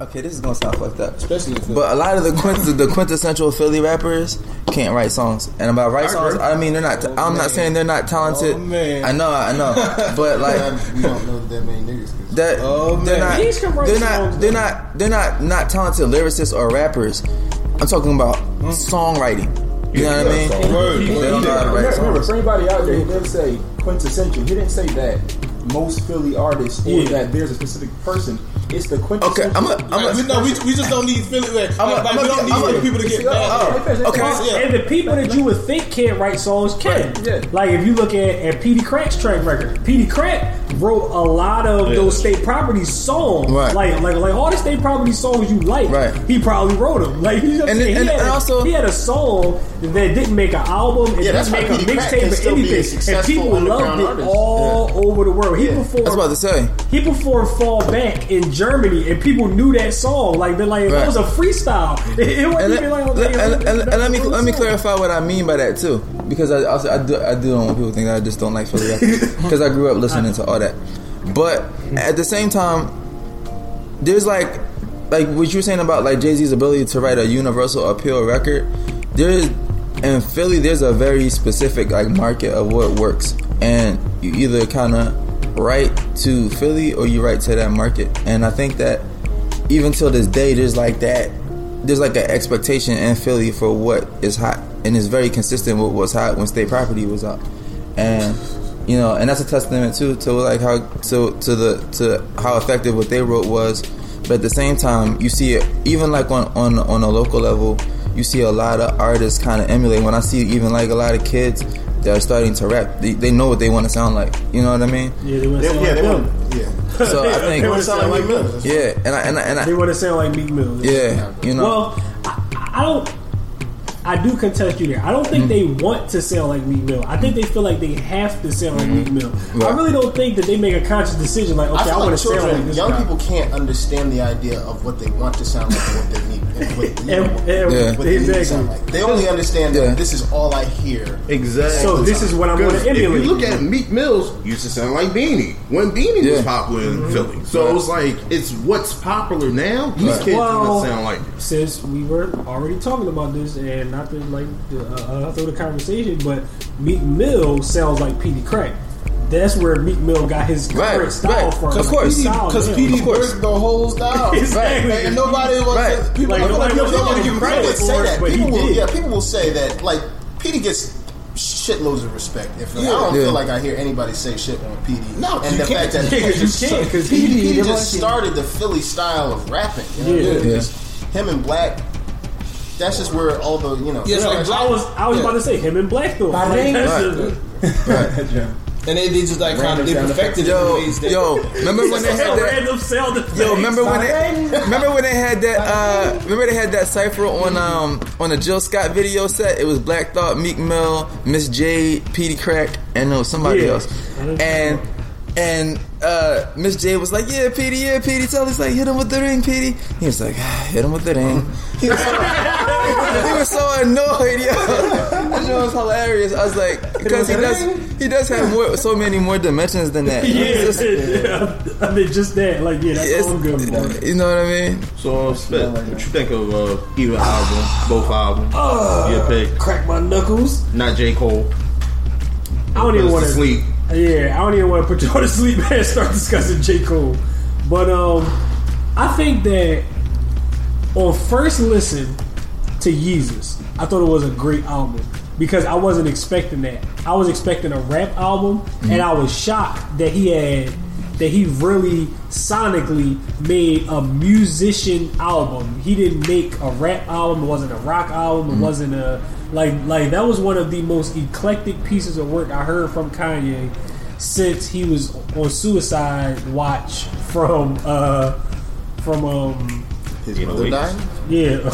Speaker 8: Okay, this is gonna sound fucked up.
Speaker 10: Especially if
Speaker 8: But a lot of the quint- the quintessential Philly rappers can't write songs, and about write
Speaker 10: I
Speaker 8: songs,
Speaker 10: agree.
Speaker 8: I mean they're not. Oh, I'm not saying they're not oh, talented.
Speaker 10: Oh, man.
Speaker 8: I know, I know, but like
Speaker 10: we don't know that many niggas. 'cause-
Speaker 8: that
Speaker 10: Oh,
Speaker 8: they're
Speaker 10: man.
Speaker 8: not.
Speaker 6: These can write
Speaker 8: They're not. They're not. They're not. Not talented lyricists or rappers. I'm talking about hmm? songwriting. You know what I mean?
Speaker 10: Word.
Speaker 8: They don't know how to
Speaker 9: Remember,
Speaker 8: write
Speaker 9: remember,
Speaker 8: songs.
Speaker 9: for anybody out there, he didn't say quintessential. He didn't say that most Philly artists or
Speaker 6: Yeah.
Speaker 9: that there's a specific person. It's the quintessential.
Speaker 8: Okay, I'm a. I'm
Speaker 7: Like, we,
Speaker 8: a
Speaker 7: no, we, we just don't need Philly. Like,
Speaker 8: I'm a-
Speaker 7: like,
Speaker 8: I'm a-
Speaker 7: we don't need
Speaker 8: I'm a-
Speaker 7: people to get mad.
Speaker 8: Oh, okay.
Speaker 6: Well, And the people that you would think can't write songs can.
Speaker 9: Yeah.
Speaker 6: Like if you look at, at Peedi Crakk's track record, Peedi Crakk wrote a lot of those state property songs.
Speaker 8: Right.
Speaker 6: Like like like all the state property songs you like.
Speaker 8: Right.
Speaker 6: He probably wrote them. Like you know
Speaker 8: And- and-
Speaker 6: he, had
Speaker 8: and
Speaker 6: a,
Speaker 8: also-
Speaker 6: he had a song that didn't make an album. It
Speaker 10: Yeah, that's
Speaker 6: didn't make a
Speaker 10: Peedi Crakk can
Speaker 6: mixtape or
Speaker 10: still be a
Speaker 6: anything. And
Speaker 10: successful
Speaker 6: people loved it
Speaker 10: artist.
Speaker 6: all over the world. He
Speaker 10: Yeah.
Speaker 6: performed.
Speaker 8: I was about to say.
Speaker 6: He performed "Fall Back" in Germany, and people knew that song. Like they're like,
Speaker 8: Right.
Speaker 6: that was a freestyle. It, it wasn't
Speaker 8: And,
Speaker 6: even
Speaker 8: let,
Speaker 6: like,
Speaker 8: let- and, and- and let me
Speaker 6: it was a
Speaker 8: let me clarify what I mean by that too, because I also I do I do don't want people to think that I just don't like Philly rappers because I grew up listening to all that. But at the same time, there's like like what you were saying about like Jay Z's ability to write a universal appeal record. There's in Philly, there's a very specific like market of what works, and you either kind of write to Philly or you write to that market. And I think that even till this day, there's like that. There's like an expectation in Philly for what is hot, and it's very consistent with what's hot when State Property was out, and you know, and that's a testament too to like how to to the to how effective what they wrote was. But at the same time, you see it even like on on on a local level, you see a lot of artists kind of emulate. When I see even like a lot of kids that are starting to rap, they, they know what they want to sound like. You know what I mean?
Speaker 6: Yeah, they want to sound
Speaker 10: yeah,
Speaker 6: like
Speaker 10: they
Speaker 6: them.
Speaker 10: yeah.
Speaker 8: So I think
Speaker 6: They wanna sound like
Speaker 10: Mills.
Speaker 8: yeah, and I and I, and I
Speaker 6: They want to sound like Meek Mill.
Speaker 8: yeah, you know.
Speaker 6: Well, I, I don't. I do contest you there. I don't think they want to sound like Meek Mill. I think they feel like they have to sound like Meek Mill. I really don't think that they make a conscious decision like, okay, I,
Speaker 10: feel
Speaker 6: want
Speaker 10: like
Speaker 6: to sound
Speaker 10: children,
Speaker 6: like this
Speaker 10: young
Speaker 6: guy.
Speaker 10: people can't understand the idea of what they want to sound like and what they need. And what, you
Speaker 6: And-
Speaker 10: what-
Speaker 6: and-
Speaker 8: Yeah.
Speaker 10: what they need to sound like. They only understand
Speaker 8: Yeah.
Speaker 10: that this is all I hear.
Speaker 11: Exactly.
Speaker 6: So this is what I'm going
Speaker 11: Because
Speaker 6: to
Speaker 11: if
Speaker 6: emulate.
Speaker 11: you look at Meek Mills, used to sound like Beanie when Beanie was popular in
Speaker 6: Mm-hmm.
Speaker 11: Philly. So it's like it's what's popular now. These
Speaker 8: Right.
Speaker 11: kids
Speaker 6: Well,
Speaker 11: want sound like this.
Speaker 6: since we were already talking about this, and not to like uh, uh, throw the conversation, but Meek Mill sounds like Petey Crack. That's where Meek Mill got his
Speaker 8: Right,
Speaker 6: current style
Speaker 8: right.
Speaker 6: from.
Speaker 8: Of course.
Speaker 10: Because
Speaker 6: him.
Speaker 10: Peedi
Speaker 8: Of
Speaker 10: worked the whole style.
Speaker 6: Exactly.
Speaker 10: Right. And nobody was.
Speaker 8: Right.
Speaker 10: People,
Speaker 6: Like,
Speaker 10: I feel
Speaker 6: nobody
Speaker 10: people,
Speaker 6: was
Speaker 10: people,
Speaker 6: giving him
Speaker 10: people
Speaker 6: credit
Speaker 10: would say that. People will, yeah, people will say that. Like, Peedi gets shitloads of respect. If I don't
Speaker 8: Yeah.
Speaker 10: feel like I hear anybody say shit on Peedi.
Speaker 11: No,
Speaker 10: and
Speaker 11: you
Speaker 10: the
Speaker 11: can't.
Speaker 10: fact that
Speaker 6: Yeah, you
Speaker 10: just
Speaker 6: can't, 'cause
Speaker 10: Peedi,
Speaker 6: Peedi
Speaker 10: he just
Speaker 6: can-
Speaker 10: started the Philly style of rapping. You know?
Speaker 6: Yeah.
Speaker 8: Yeah.
Speaker 10: Him and Black. That's just where all the you know.
Speaker 7: Yes, like
Speaker 6: I was I was
Speaker 7: Yeah.
Speaker 6: about to say him and Black though. Like,
Speaker 9: Right.
Speaker 6: that's a-
Speaker 7: and they, they just like kind of they perfected it
Speaker 8: Yo,
Speaker 7: ways
Speaker 8: yo, remember when they had that?
Speaker 6: random sound.
Speaker 8: Yo, remember when they remember when they had that? Uh, remember they had that cipher on um on the Jill Scott video set. It was Black Thought, Meek Mill, Miss J, Peedi Crakk, and no somebody
Speaker 6: Yeah.
Speaker 8: else. And and uh, Miss J was like, "Yeah, Peedi, yeah, Peedi." Tell he's like, "Hit him with the ring, Peedi." He was like, ah, "Hit him with the ring." He was so, he was so annoyed, yo. That shit was hilarious. I was like, because he does he does have more so many more dimensions than that.
Speaker 6: Yeah,
Speaker 8: just-
Speaker 6: yeah, I mean just that. Like yeah, that's
Speaker 8: it's-
Speaker 6: all good. Bro.
Speaker 8: you know what I mean?
Speaker 11: So, Spit, what you think of uh, either album, both albums?
Speaker 6: Uh,
Speaker 11: Your pick.
Speaker 6: Crack my knuckles.
Speaker 11: Not J Cole.
Speaker 6: I don't even want
Speaker 11: to
Speaker 6: to
Speaker 11: sleep.
Speaker 6: Yeah, I don't even want to put y'all to sleep and start discussing J. Cole. But um I think that on first listen to Yeezus, I thought it was a great album. Because I wasn't expecting that. I was expecting a rap album and I was shocked that he had that he really sonically made a musician album. He didn't make a rap album, it wasn't a rock album, it wasn't a like like that was one of the most eclectic pieces of work I heard from Kanye since he was on suicide watch from uh from um
Speaker 10: His mother died.
Speaker 6: yeah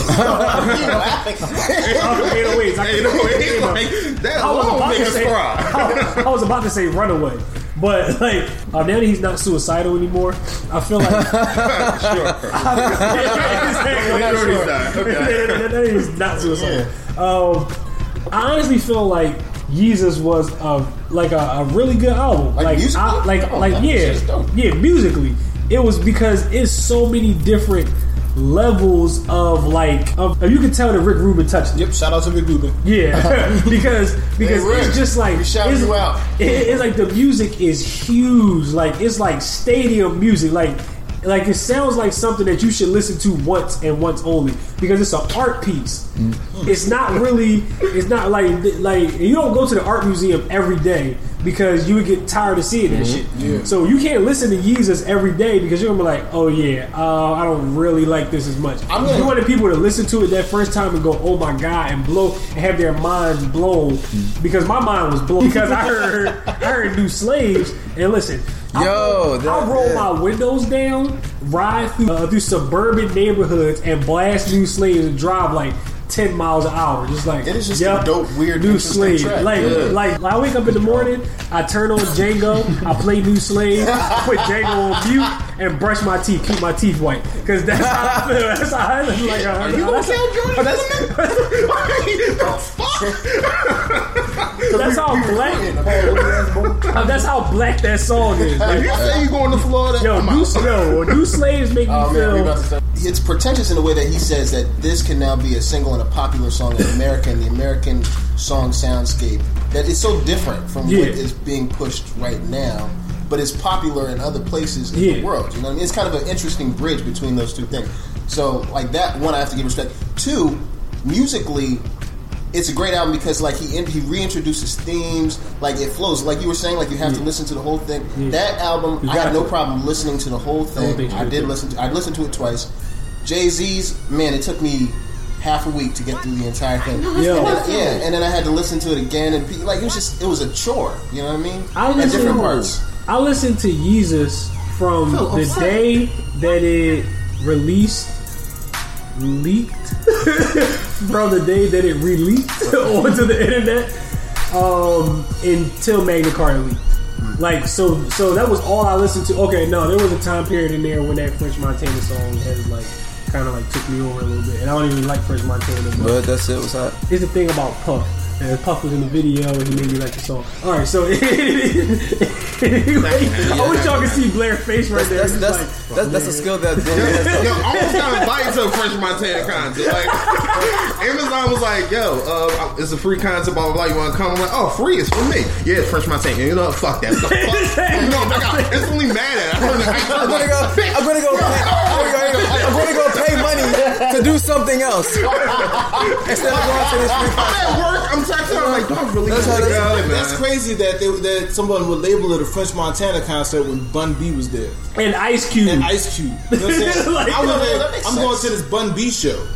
Speaker 6: I,
Speaker 11: That
Speaker 6: I was about to say. I, I was about to say Runaway, But like uh, now that he's not suicidal anymore, I feel like
Speaker 11: Sure he's not. Okay.
Speaker 6: that that is not suicidal. Um, I honestly feel like Yeezus was a like a, a really good album.
Speaker 10: Like musically?
Speaker 6: I, like
Speaker 10: Oh,
Speaker 6: like yeah, yeah, musically. It was because it's so many different levels of like of, you can tell that Rick Rubin touched it.
Speaker 7: Yep, shout out to Rick Rubin.
Speaker 6: Yeah, because because
Speaker 10: Hey,
Speaker 6: it's just like
Speaker 10: we shout
Speaker 6: it's,
Speaker 10: you out.
Speaker 6: it- it's like the music is huge. Like it's like stadium music. Like like it sounds like something that you should listen to once and once only because it's an art piece. Mm-hmm. It's not really. It's not like like you don't go to the art museum every day because you would get tired of seeing that mm-hmm. shit. So you can't listen to Yeezus every day because you're gonna be like, oh yeah, uh, I don't really like this as much.
Speaker 10: I'm gonna-
Speaker 6: you wanted people to listen to it that first time and go, oh my god, and blow and have their minds blown mm-hmm. because my mind was blown because I heard I heard new slaves and listen. I
Speaker 8: Yo,
Speaker 6: roll,
Speaker 8: that-
Speaker 6: I roll my windows down, ride through, uh, through suburban neighborhoods, and blast new slaves and drive like. 10 miles an hour, just like
Speaker 10: It is just
Speaker 6: yep,
Speaker 10: dope, weird,
Speaker 6: new slave.
Speaker 10: track.
Speaker 6: Like,
Speaker 10: Yeah.
Speaker 6: like I wake up in the morning, I turn on Django, I play New Slave, I put Django on mute, and brush my teeth, keep my teeth white, because that's how I feel. That's how I feel. Like, uh,
Speaker 10: you gonna
Speaker 6: that's,
Speaker 10: tell Jordan
Speaker 6: that's how black. that's how black that song is. Like,
Speaker 7: You say you going to Florida?
Speaker 6: yo,
Speaker 7: I'm
Speaker 6: yo, new slaves make me
Speaker 10: Oh, man,
Speaker 6: feel.
Speaker 10: about to start. It's pretentious in the way that he says that this can now be a single and a popular song in America and the American song soundscape. That it's so different from
Speaker 6: Yeah.
Speaker 10: what is being pushed right now, but it's popular in other places in
Speaker 6: Yeah.
Speaker 10: the world. You know what I mean? It's kind of an interesting bridge between those two things. So, like that one, I have to give respect. Two, musically, it's a great album because like he he reintroduces themes, like it flows. Like you were saying, like you have to listen to the whole thing. That album,
Speaker 6: You
Speaker 10: I had no problem listening to the whole thing. I did listen to. I listened to it twice. Jay Z's, man, it took me half a week to get through the entire thing.
Speaker 6: Yo.
Speaker 10: And yeah, and then I had to listen to it again, and like it was just it was a chore. You know what I mean?
Speaker 6: I
Speaker 10: At different parts.
Speaker 6: I listened to Yeezus from
Speaker 7: I'm
Speaker 6: the
Speaker 7: sorry.
Speaker 6: day that it released, leaked, from the day that it released onto the internet, um, until Magna Carta leaked. Like so, so that was all I listened to. Okay, no, there was a time period in there when that French Montana song has like kind of like took me over a little bit, and I don't even like French Montana. But
Speaker 8: But that's it. What's that?
Speaker 6: it's the thing about Puff. And Puff was in the video and he made me like the song. Alright, so I wish y'all could see Blair's face right there.
Speaker 8: That's
Speaker 6: He's
Speaker 8: that's
Speaker 6: like,
Speaker 8: that's, that's a skill that.
Speaker 11: Yo, I almost got invited to a French Montana concert. Like, Amazon was like, "Yo, uh, it's a free concert. Blah blah blah. You want to come?" I'm like, "Oh, free? It's for me." Yeah, it's French Montana. You know, fuck that. Fuck. You know, I got instantly mad at. It. I turned the I
Speaker 8: I'm gonna go. I'm gonna go. Pay, I'm, gonna go I'm gonna go pay money to do something else instead of going to this free
Speaker 11: I'm at work. I'm texting. I'm like, "Don't really
Speaker 8: That's how
Speaker 11: go,
Speaker 8: that's-
Speaker 11: man."
Speaker 7: That's crazy that they, that someone would label it a French Montana concert when Bun B was there
Speaker 6: and Ice Cube.
Speaker 7: and Ice Cube. You know what I'm saying?
Speaker 6: Like,
Speaker 7: I was
Speaker 10: no,
Speaker 7: there, I'm going
Speaker 10: sense.
Speaker 7: to this Bun B show.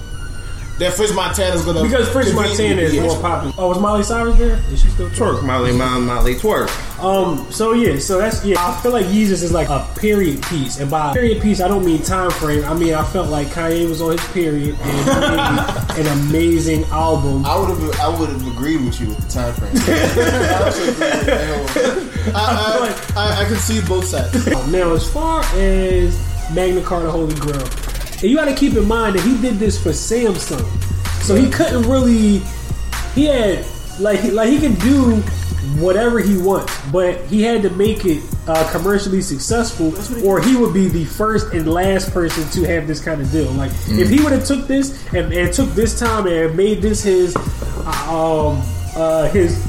Speaker 7: That French Montana's gonna
Speaker 6: because French
Speaker 7: conveniently
Speaker 6: Montana is more popular. Oh, was Molly Cyrus there? Is she still
Speaker 11: twerk, Molly, Molly, Molly, twerk.
Speaker 6: Um. So yeah. So that's yeah. I feel like Yeezus is like a period piece, and by period piece, I don't mean time frame. I mean I felt like Kanye was on his period and an amazing album.
Speaker 10: I would have I would have agreed with you with the time frame. I also agree with the whole-
Speaker 7: I, I, I, I can see both sides.
Speaker 6: Now, as far as Magna Carta Holy Grail, and you got to keep in mind that he did this for Samsung, so he couldn't really. He had like like he could do whatever he wants, but he had to make it uh, commercially successful, or he would be the first and last person to have this kind of deal. Like if he would have took this and, and took this time and made this his uh, um uh, his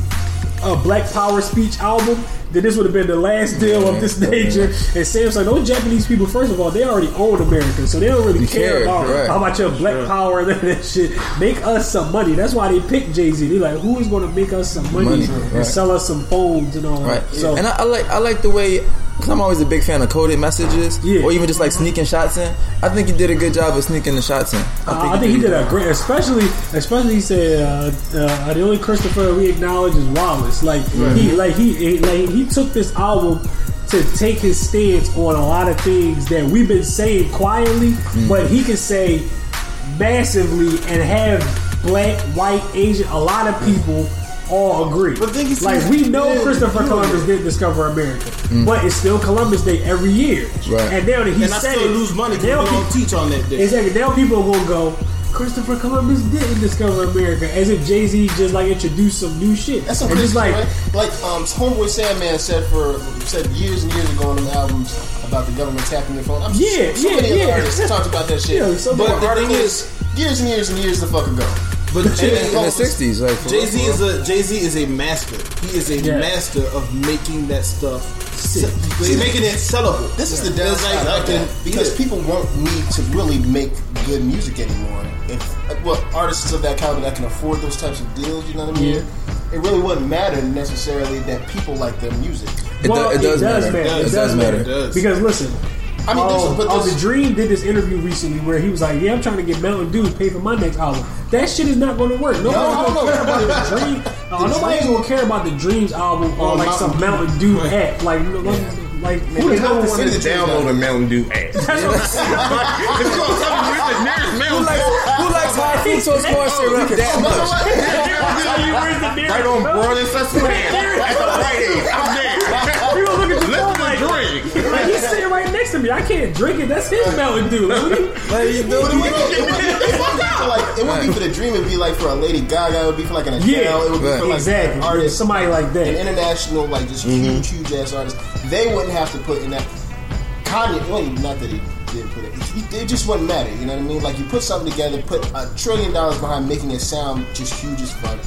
Speaker 6: uh, Black Power speech album, then this would have been the last deal of this nature. And Sam's like, those Japanese people, first of all, they already own America, so they don't really care,
Speaker 8: care,
Speaker 6: about,
Speaker 8: how
Speaker 6: about your Black Power and that shit. Make us some money. That's why they picked Jay Z. They're like, who is going to make us some money,
Speaker 8: Money,
Speaker 6: and
Speaker 8: right.
Speaker 6: sell us some phones and all
Speaker 8: Right.
Speaker 6: that? So,
Speaker 8: and I, I like I like the way because I'm always a big fan of coded messages,
Speaker 6: Yeah.
Speaker 8: or even just like sneaking shots in. I think he did a good job of sneaking the shots in.
Speaker 6: Uh, I think he did a great, especially, especially he said uh, uh, the only Christopher we acknowledge is Wallace. Like he, like he, he- like he took this album to take his stance on a lot of things that we've been saying quietly, but he can say massively and have black, white, Asian, a lot of people all agree.
Speaker 7: But then you see-
Speaker 6: like we know
Speaker 7: yeah,
Speaker 6: Christopher
Speaker 7: you-
Speaker 6: Columbus did discover America,
Speaker 8: Mm.
Speaker 6: but it's still Columbus Day every year.
Speaker 8: Right.
Speaker 6: And now that he
Speaker 7: and I still
Speaker 6: it,
Speaker 7: lose money because we don't
Speaker 6: pe-
Speaker 7: teach on that day.
Speaker 6: Exactly. Now people are gonna go. Christopher Columbus didn't discover America, as if Jay Z just like introduced some new shit.
Speaker 10: That's some
Speaker 6: and just like
Speaker 10: like like um Homeboy Sandman said for said years and years ago on them albums about the government tapping your phone. I'm
Speaker 6: Yeah,
Speaker 10: so
Speaker 6: yeah,
Speaker 10: many
Speaker 6: yeah.
Speaker 10: other artists talked about that shit.
Speaker 6: Yeah, so
Speaker 10: but
Speaker 6: many
Speaker 10: the thing
Speaker 6: artists-
Speaker 10: is, years and years and years the fuck ago.
Speaker 7: But
Speaker 8: in, in the '60s, like
Speaker 7: Jay Z is a Jay Z is a master. He is a
Speaker 6: Yeah.
Speaker 7: master of making that stuff. Se- He's making it sellable.
Speaker 10: This is the
Speaker 7: It's
Speaker 10: downside
Speaker 7: like,
Speaker 10: of that because people won't need to really make good music anymore. If well, artists of that caliber that can afford those types of deals, you know what I mean? It really wouldn't matter necessarily that people like their music.
Speaker 8: It, do-
Speaker 6: well,
Speaker 8: it does matter. It does matter.
Speaker 7: It does.
Speaker 6: Because listen,
Speaker 10: I mean, there's-
Speaker 6: um,
Speaker 10: but
Speaker 6: uh, the Dream did this interview recently where he was like, "Yeah, I'm trying to get Mountain Dew to pay for my next album." That shit is not going to work. Nobody's
Speaker 10: No,
Speaker 6: going to care about the Dream. Uh, nobody's going to care about the Dreams album or
Speaker 7: On
Speaker 6: like some
Speaker 7: Mountain
Speaker 6: Mountain Dew hat. Like, no, like,
Speaker 5: Who the hell
Speaker 6: no
Speaker 5: wanted to download a Mountain Dew app?
Speaker 6: That's what I'm saying.
Speaker 5: It's gonna tell me where's the nearest
Speaker 8: Who
Speaker 5: Mountain
Speaker 8: likes who likes high fructose corn syrup that much?
Speaker 5: Right on Broad and Susquehanna. At the right age. I'm there. Drink.
Speaker 6: like he's sitting right next to me. I can't drink it. That's his Mountain Dew. Like, what do you-
Speaker 8: Like, you know,
Speaker 10: it wouldn't, it wouldn't, it wouldn't be for like it wouldn't be for the dream. It'd be like for a Lady Gaga. It would be for like an Adele.
Speaker 6: Yeah,
Speaker 10: it would be for like
Speaker 6: exactly.
Speaker 10: artists,
Speaker 6: Somebody like that, an
Speaker 10: international, like just huge, mm-hmm. huge ass artist. They wouldn't have to put in that. Kanye, well, not that he did put it. It, it just wouldn't matter. You know what I mean? Like you put something together, put a trillion dollars behind making it sound just huge as fuck,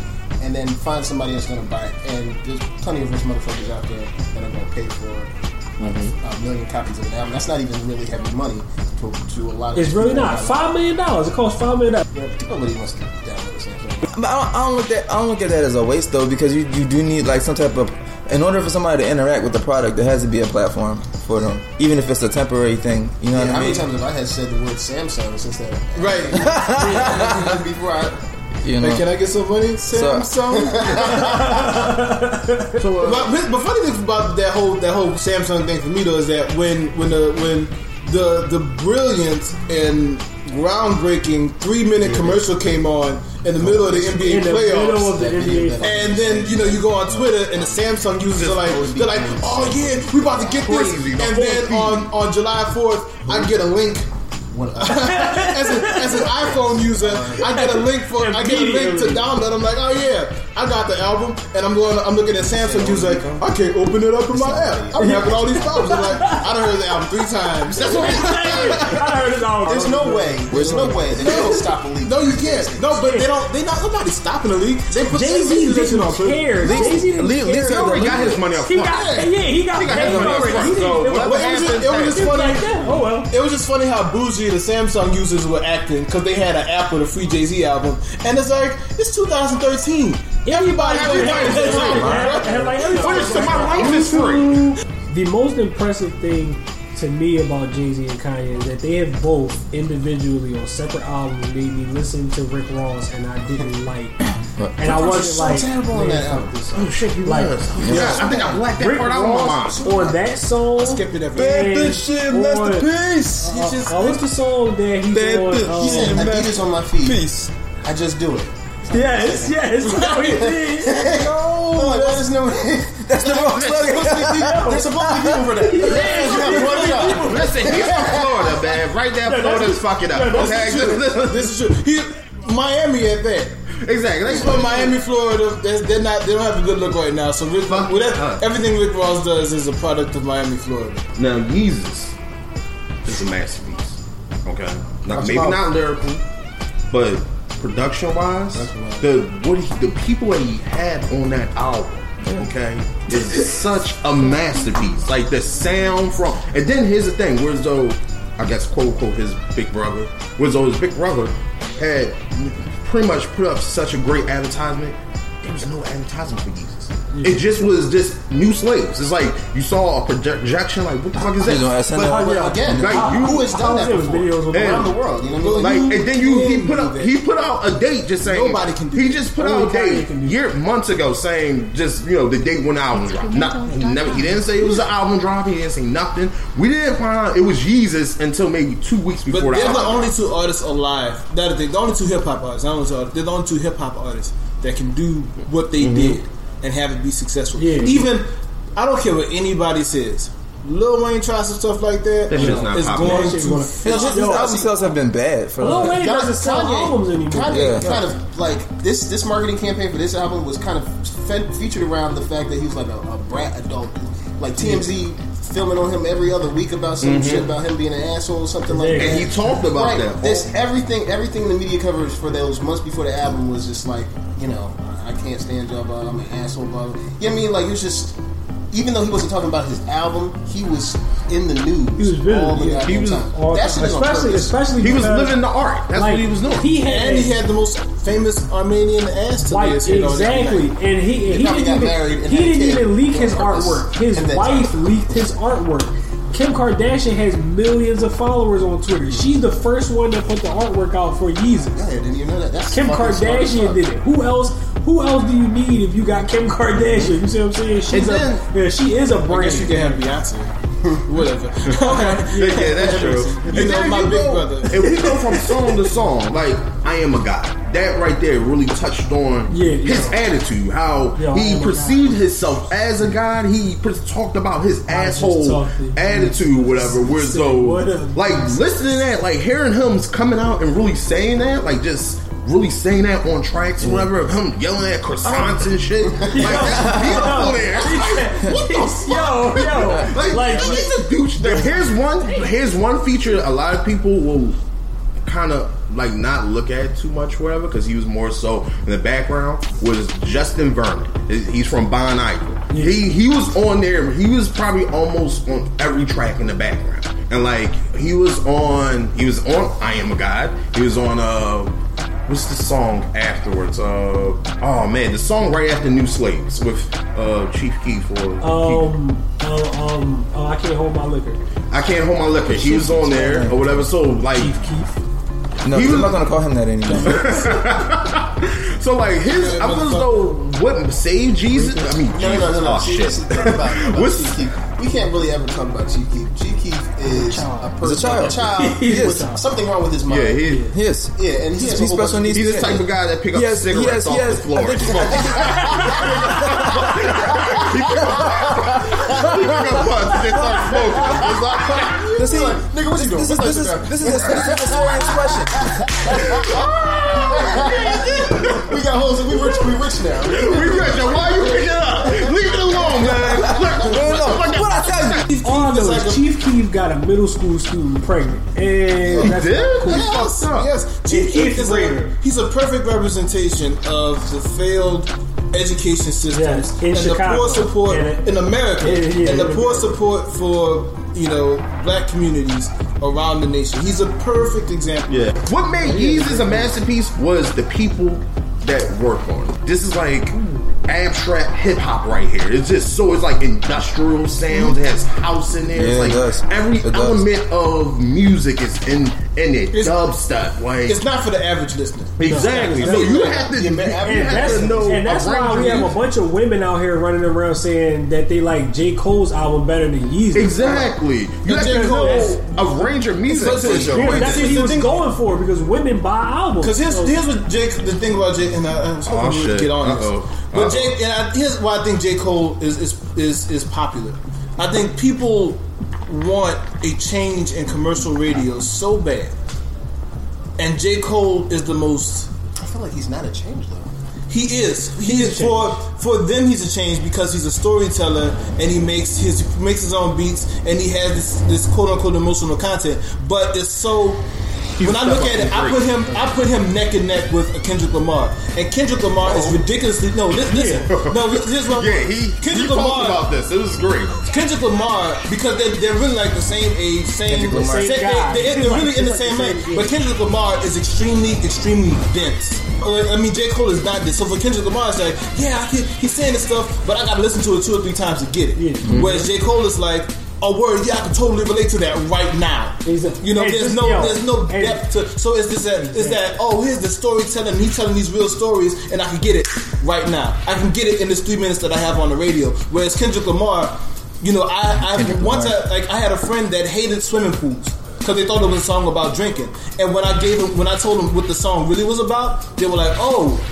Speaker 10: and then find somebody that's gonna buy it. And there's plenty of rich motherfuckers out there that are gonna pay for. A uh, million copies of an album. That's not even really heavy money to, to a lot of
Speaker 6: It's really not five million dollars. It costs five million dollars.
Speaker 10: Yeah, nobody wants to download this thing.
Speaker 8: I don't, I don't look at I don't look at that as a waste though because you, you do need like some type of in order for somebody to interact with the product there has to be a platform for them even if it's a temporary thing you know
Speaker 10: Yeah,
Speaker 8: what
Speaker 10: how many times have I had said the word Samsung since that?
Speaker 7: Right.
Speaker 10: Before I,
Speaker 8: you know
Speaker 7: Hey, can I get some money?
Speaker 8: So-
Speaker 7: Samsung.
Speaker 5: So, uh,
Speaker 7: but, but funny thing about that whole that whole Samsung thing for me though is that when when the when the the brilliant and groundbreaking three minute commercial came on in the middle of the NBA
Speaker 6: In the
Speaker 7: playoffs.
Speaker 6: middle of the NBA.
Speaker 7: and then you know you go on Twitter and the Samsung users are like they're like oh yeah we about to get this and
Speaker 5: the
Speaker 7: then on on July fourth I get a link as, a, as an iPhone user, I get a link for I get a link to download. I'm like, oh yeah, I got the album, and I'm going. I'm looking at Samsung user like, I can't open it up in my app. I'm having all these problems. I'm like, I done heard the album three times. That's what
Speaker 6: I heard it all.
Speaker 10: there's no way. There's no way they don't stop a leak.
Speaker 7: No, you can't. No, but they don't. They not. Nobody's stopping the leak. They put
Speaker 6: Jay Z
Speaker 7: they put that shit
Speaker 6: didn't
Speaker 7: on
Speaker 6: care. Jay Z didn't
Speaker 8: Lee- Lee
Speaker 6: care.
Speaker 8: said
Speaker 5: he already got his money up
Speaker 6: He
Speaker 5: front.
Speaker 6: got, yeah, he got
Speaker 5: He got his money up front, so
Speaker 6: didn't-
Speaker 5: whatever
Speaker 7: But it was just, it was just
Speaker 6: It's
Speaker 7: funny.
Speaker 6: Oh well.
Speaker 7: It was just funny how bougie the Samsung users were acting because they had an app with a free Jay Z album, and it's like it's 2013. Everybody,
Speaker 5: Everybody's
Speaker 7: everybody,
Speaker 5: free,
Speaker 6: And like everybody-
Speaker 5: First my life is free.
Speaker 6: The most impressive thing to me about Jay Z and Kanye is that they have both individually on separate albums made me listen to Rick Ross, and I didn't like. And I wasn't
Speaker 10: so
Speaker 6: like
Speaker 10: terrible on that album.
Speaker 5: Oh shit, he
Speaker 6: Like,
Speaker 5: was. Yeah, I think I blacked that
Speaker 6: Rick
Speaker 5: part out of my
Speaker 6: Ross
Speaker 5: mind.
Speaker 6: on that song.
Speaker 7: skipped it every
Speaker 6: and
Speaker 7: day.
Speaker 8: Bad shit,
Speaker 6: on-
Speaker 8: Master Peace.
Speaker 6: Uh, uh, what's the song that he's
Speaker 8: Bad
Speaker 6: on?
Speaker 8: bitch.
Speaker 6: um,
Speaker 10: He said Adidas on my feet.
Speaker 8: Peace.
Speaker 10: I just do it.
Speaker 6: Yes, yes. No, he did.
Speaker 10: I'm like, there's no.
Speaker 8: That's the wrong slogan.
Speaker 10: There's supposed to be people for that. Yeah,
Speaker 5: Listen, he's from Florida, man. Right there, Florida's fucking up. Okay.
Speaker 7: This is true. He, Miami at that.
Speaker 5: Exactly.
Speaker 7: He's from Miami, Florida. They're, they're not. They don't have a good look right now. So Rick, well, that, everything Rick Ross does is a product of Miami, Florida.
Speaker 5: Now, Yeezus is a masterpiece. Okay, now maybe
Speaker 10: about-
Speaker 5: not lyrical, but production wise, the what he, the people that he had on that album, okay, is such a masterpiece. Like the sound from, and then here's the thing: whereas though, I guess quote unquote his big brother, whereas though his big brother had pretty much put up such a great advertisement. There was no advertisement for Yeezus. It just was just new slaves. It's like you saw a projection. Like what the fuck is
Speaker 8: He's on
Speaker 5: that?
Speaker 8: SNL.
Speaker 10: But again,
Speaker 5: Like, you-
Speaker 10: who has done that before?
Speaker 6: videos with
Speaker 10: around the world? You know what I
Speaker 5: Like and then you he put out he put out a date just saying
Speaker 7: Nobody can do
Speaker 5: he just put
Speaker 6: Only
Speaker 5: out a date year months ago saying just you know the date when the album dropped. Not, he never he didn't say it was an album drop. He didn't say nothing. We didn't find out it was Yeezus until maybe two weeks before.
Speaker 7: But
Speaker 5: before
Speaker 7: they're
Speaker 5: the
Speaker 7: the only two artists alive. That is the, the only two hip hop artists. I don't know. They're the only two hip hop artists that can do what they mm-hmm. did and have it be successful.
Speaker 6: Yeah.
Speaker 7: Even I don't care what anybody says. Lil Wayne tries some stuff like that.
Speaker 5: That shit's not
Speaker 7: it's
Speaker 5: popular.
Speaker 7: going
Speaker 6: That shit's
Speaker 7: to.
Speaker 6: gonna-
Speaker 8: His, his album sales have been bad for
Speaker 6: Lil Wayne doesn't sell albums anymore.
Speaker 10: Kanye
Speaker 8: Yeah.
Speaker 10: kind of like this. This marketing campaign for this album was kind of fe- featured around the fact that he was like a, a brat adult. Like TMZ filming on him every other week about some mm-hmm. shit about him being an asshole or something like
Speaker 6: Yeah.
Speaker 10: that.
Speaker 5: And he talked about
Speaker 10: right.
Speaker 5: that.
Speaker 10: This everything, everything in the media coverage for those months before the album was just like, you know, I can't stand y'all. Blah, I'm an asshole. Blah. You know what I mean? Like it was just. Even though he wasn't talking about his album, he was in the news.
Speaker 6: He was visible.
Speaker 10: all the
Speaker 6: Yeah.
Speaker 5: He was
Speaker 10: time.
Speaker 6: All
Speaker 10: that
Speaker 6: the
Speaker 10: shit
Speaker 6: time.
Speaker 10: is on
Speaker 6: especially, especially
Speaker 5: He was living the art. That's
Speaker 6: like,
Speaker 5: what he was doing.
Speaker 6: He had,
Speaker 7: And he had the most famous Armenian ass to
Speaker 6: Like
Speaker 7: this, you know,
Speaker 6: exactly,
Speaker 7: that-
Speaker 6: and he and he
Speaker 10: probably
Speaker 6: didn't even he didn't even leak his artwork. His wife
Speaker 10: time.
Speaker 6: leaked his artwork. Kim Kardashian has millions of followers on Twitter. She's the first one that put the artwork out for Yeezus.
Speaker 10: Yeah, didn't even know that. That's
Speaker 6: Kim Kardashian did it. Who else? Who else do you need if you got Kim Kardashian? You see what I'm saying? She's
Speaker 5: And
Speaker 6: a yeah, she is a brand.
Speaker 7: I guess you can have Beyonce. Whatever.
Speaker 5: yeah, that's true.
Speaker 7: You know, my big
Speaker 5: go-
Speaker 7: brother.
Speaker 5: If we go from song to song, like I am a guy, that right there really touched on
Speaker 6: Yeah,
Speaker 5: his
Speaker 6: yeah.
Speaker 5: attitude, how
Speaker 6: Yeah,
Speaker 5: he perceived himself as a god. He talked about his
Speaker 6: I
Speaker 5: asshole attitude, whatever. Where so, like listening to that, like hearing him coming out and really saying that, like just. Really saying that on tracks, or whatever, him yelling at croissants and shit. Like, that's beautiful there. Like, what the fuck?
Speaker 6: Yo, yo,
Speaker 5: Like,
Speaker 6: like
Speaker 5: he's a douche. There- Here's one. Here's one feature a lot of people will kind of like not look at too much, whatever, because he was more so in the background. Was Justin Vernon? He's from Bon Iver. He he was on there. He was probably almost on every track in the background, and like he was on. He was on. I am a god. He was on. Uh, What's the song afterwards? Uh, oh man, the song right after New Slaves with uh, Chief Keef or
Speaker 6: um, uh, um, oh, I can't hold my liquor.
Speaker 5: I can't hold my liquor. He was on there or whatever. So like,
Speaker 6: Chief Keef.
Speaker 8: no,
Speaker 5: He
Speaker 8: I'm not gonna call him that anymore.
Speaker 5: so like his. I feel as though what saved Jesus. I mean,
Speaker 10: No,
Speaker 5: Jesus.
Speaker 10: no, no, no.
Speaker 5: Oh
Speaker 10: See,
Speaker 5: shit.
Speaker 10: this is the thing about, about
Speaker 5: What's-
Speaker 10: Chief Keef. We can't really ever talk about Chief Keef. Chief Keef is a person,
Speaker 8: He's a child.
Speaker 10: a child
Speaker 6: He's a
Speaker 10: with something wrong with his mind.
Speaker 5: Yeah, he,
Speaker 8: Yes.
Speaker 10: yeah, and he has
Speaker 8: He's special needs.
Speaker 5: he's the type of guy that pick up
Speaker 8: He has- he
Speaker 5: cigarettes
Speaker 8: has-
Speaker 5: off
Speaker 8: he has-
Speaker 5: the floor.
Speaker 8: I think-
Speaker 5: he pick up butts and start smoking. It's like-
Speaker 8: Does
Speaker 10: Nigga, what you doing?
Speaker 8: This is this is this is a story expression.
Speaker 10: we got hoes and we rich. We rich now.
Speaker 5: We rich, now why you picking up? Leave it alone, man. Look,
Speaker 8: No, no, no. What I tell you?
Speaker 6: All I know
Speaker 10: like a-
Speaker 6: Chief Keef got a middle school student pregnant, and that's
Speaker 5: did?
Speaker 6: cool.
Speaker 10: Yes,
Speaker 5: fucked
Speaker 10: yes. Chief Keef is
Speaker 6: grader.
Speaker 10: a,
Speaker 7: He's a perfect representation of the failed education systems
Speaker 6: Yes, in
Speaker 7: and
Speaker 6: Chicago.
Speaker 7: the poor support
Speaker 6: And-
Speaker 7: in America
Speaker 6: Yeah, yeah,
Speaker 7: and the
Speaker 6: yeah.
Speaker 7: poor support for you know black communities around the nation. He's a perfect example.
Speaker 5: Yeah. What made Yeezus a masterpiece was the people that work on it. This is like abstract hip hop right here. It's just so it's like industrial sounds. It has house in there.
Speaker 8: Yeah, it
Speaker 5: it's
Speaker 8: does.
Speaker 5: like every
Speaker 8: It does.
Speaker 5: element of music is in in it.
Speaker 7: It's-
Speaker 5: Dub stuff. Like
Speaker 7: It's not for the average listener.
Speaker 5: exactly. So you have to, you
Speaker 6: And
Speaker 5: have
Speaker 6: that's,
Speaker 5: to know.
Speaker 6: and that's why we have a bunch of women out here running around saying that they like J. Cole's album better than Yeezus.
Speaker 5: Exactly. You have
Speaker 7: J.
Speaker 5: to
Speaker 7: Cole-
Speaker 5: know a range of music.
Speaker 7: It's like-
Speaker 5: to
Speaker 6: Yeah,
Speaker 5: enjoy.
Speaker 6: that's what he was going for because women buy albums.
Speaker 7: Because here's,
Speaker 6: So-
Speaker 7: here's what Jake. The thing about Jake, and I, I was hoping
Speaker 5: Oh,
Speaker 7: we would
Speaker 5: shit.
Speaker 7: get on this.
Speaker 5: Uh-oh.
Speaker 7: But
Speaker 5: Uh-oh.
Speaker 7: Jake, and I, here's why I think J Cole is is is is popular. I think people want a change in commercial radio so bad, and J Cole is the most.
Speaker 10: I feel like he's not a change though.
Speaker 7: He is. He
Speaker 6: He's
Speaker 7: is for for them. He's a change because he's a storyteller and he makes his makes his own beats and he has this this quote unquote emotional content. But it's so.
Speaker 5: He's
Speaker 7: when I look at it,
Speaker 5: up
Speaker 7: I put him I put him neck and neck with Kendrick Lamar, and Kendrick Lamar is ridiculously no. li- Listen, no. Here's what I'm-
Speaker 5: Oh. Yeah, he,
Speaker 7: Kendrick
Speaker 5: he talked
Speaker 7: Lamar
Speaker 5: about this. It was great.
Speaker 7: Kendrick Lamar because they're, they're really like the same age, same,
Speaker 6: Kendrick Lamar.
Speaker 7: same
Speaker 6: Same
Speaker 7: they,
Speaker 6: guy.
Speaker 7: they, are really in the same
Speaker 6: same,
Speaker 7: lane.
Speaker 6: yeah.
Speaker 7: But Kendrick Lamar is extremely, extremely dense. I mean, J. Cole is not this. So for Kendrick Lamar, it's like, yeah, I can, he's saying this stuff, but I got to listen to it two or three times to get it.
Speaker 6: Yeah.
Speaker 7: Whereas J. Cole is like, a word, yeah, I can totally relate to that right now.
Speaker 6: A-
Speaker 7: you know, there's no,
Speaker 6: yo,
Speaker 7: there's no depth to. So it's this that, is that, oh, here's the storytelling. He's telling these real stories, and I can get it right now. I can get it in this three minutes that I have on the radio. Whereas Kendrick Lamar, you know, I, I once I like I had a friend that hated swimming pools because they thought it was a song about drinking. And when I gave him, when I told them what the song really was about, they were like, oh.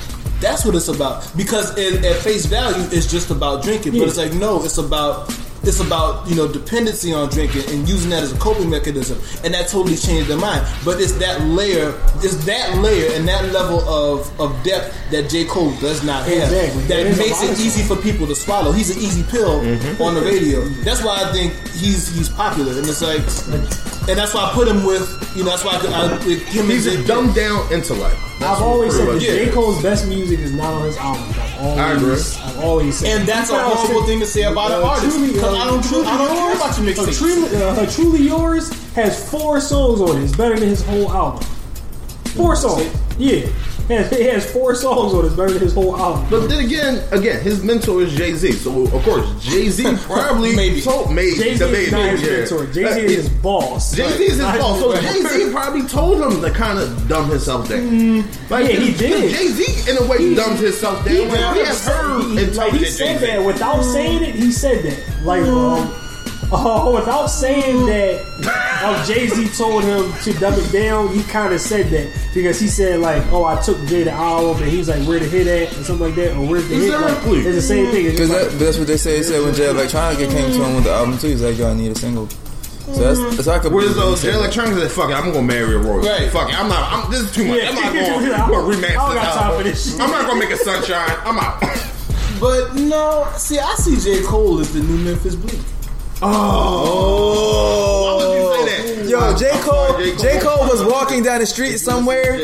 Speaker 7: That's what it's about. Because it, at face value, it's just about drinking.
Speaker 6: Yeah.
Speaker 7: But it's like no, it's about it's about you know dependency on drinking and using that as a coping mechanism, and that totally changed their mind. But it's that layer, it's that layer and that level of, of depth that J Cole does not have.
Speaker 6: Exactly.
Speaker 7: That
Speaker 6: There's
Speaker 7: makes it
Speaker 6: of
Speaker 7: easy for people to swallow. He's an easy pill
Speaker 5: Mm-hmm.
Speaker 7: on the radio. That's why I think he's he's popular, and it's like, and that's why I put him with you know that's why I, could- I with him
Speaker 5: He's
Speaker 7: and
Speaker 5: a
Speaker 7: J-
Speaker 5: dumbed down intellect. That's
Speaker 6: I've always said
Speaker 5: pretty
Speaker 6: that
Speaker 5: much-
Speaker 6: J. Cole's best music is not on his albums. I've always,
Speaker 5: I agree.
Speaker 6: I've always said,
Speaker 7: And that's a
Speaker 6: Even
Speaker 7: horrible thing to say about an
Speaker 6: Uh,
Speaker 7: artist.
Speaker 6: Truly,
Speaker 7: Because
Speaker 6: uh,
Speaker 7: I don't,
Speaker 6: Truly
Speaker 7: I don't care
Speaker 6: Yours-
Speaker 7: about your
Speaker 6: uh,
Speaker 7: mixtapes.
Speaker 6: Truly, uh, Truly Yours has four songs on it. It's better than his whole album. Four songs. Yeah. It has, it has four songs on it. Better than his whole album.
Speaker 5: But then again, again, his mentor is Jay Z. So of course, Jay Z probably
Speaker 7: Maybe.
Speaker 5: told made
Speaker 6: Jay Z is not his
Speaker 5: yeah.
Speaker 6: mentor. Jay Z is his boss.
Speaker 5: Jay Z is his boss. So Jay Z probably told him to kind of dumb himself down. Like
Speaker 6: yeah, he did.
Speaker 5: Jay Z in a way dumbed himself down.
Speaker 6: He,
Speaker 5: Like, we have heard
Speaker 6: he, like, he
Speaker 5: intelligent
Speaker 6: said
Speaker 5: Jay-Z.
Speaker 6: that without saying it. He said that like um, oh, without saying that. Jay Z told him to dumb it down. He kind of said that because he said like, "Oh, I took Jay the album," and he's like, "Where the hit at?" or something like that, or "Where's the hit?" Like, it's the same thing.
Speaker 8: Because
Speaker 6: just
Speaker 8: that, that's what they say. They said when Jay Electronica came to him with the album too, he's like, "Yo, I need a single." So that's, mm-hmm. that's how I could.
Speaker 5: Whereas those
Speaker 8: he said
Speaker 5: Jay
Speaker 8: that.
Speaker 5: Electronica said, "Fuck it, I'm gonna marry a royal.
Speaker 7: Right.
Speaker 5: Fuck it, I'm not. I'm, this is too much.
Speaker 6: Yeah.
Speaker 5: I'm not going
Speaker 6: I
Speaker 5: to
Speaker 6: don't
Speaker 5: rematch
Speaker 6: got
Speaker 5: this
Speaker 6: time for
Speaker 5: album.
Speaker 6: this shit.
Speaker 5: I'm not gonna make a sunshine. I'm out."
Speaker 7: But no, see, I see J Cole as the new Memphis Bleek.
Speaker 5: Why would you say that?
Speaker 8: Yo,
Speaker 5: I'm-
Speaker 8: J.
Speaker 5: I'm
Speaker 8: Cole,
Speaker 5: sorry,
Speaker 8: J. Cole was walking down the street somewhere,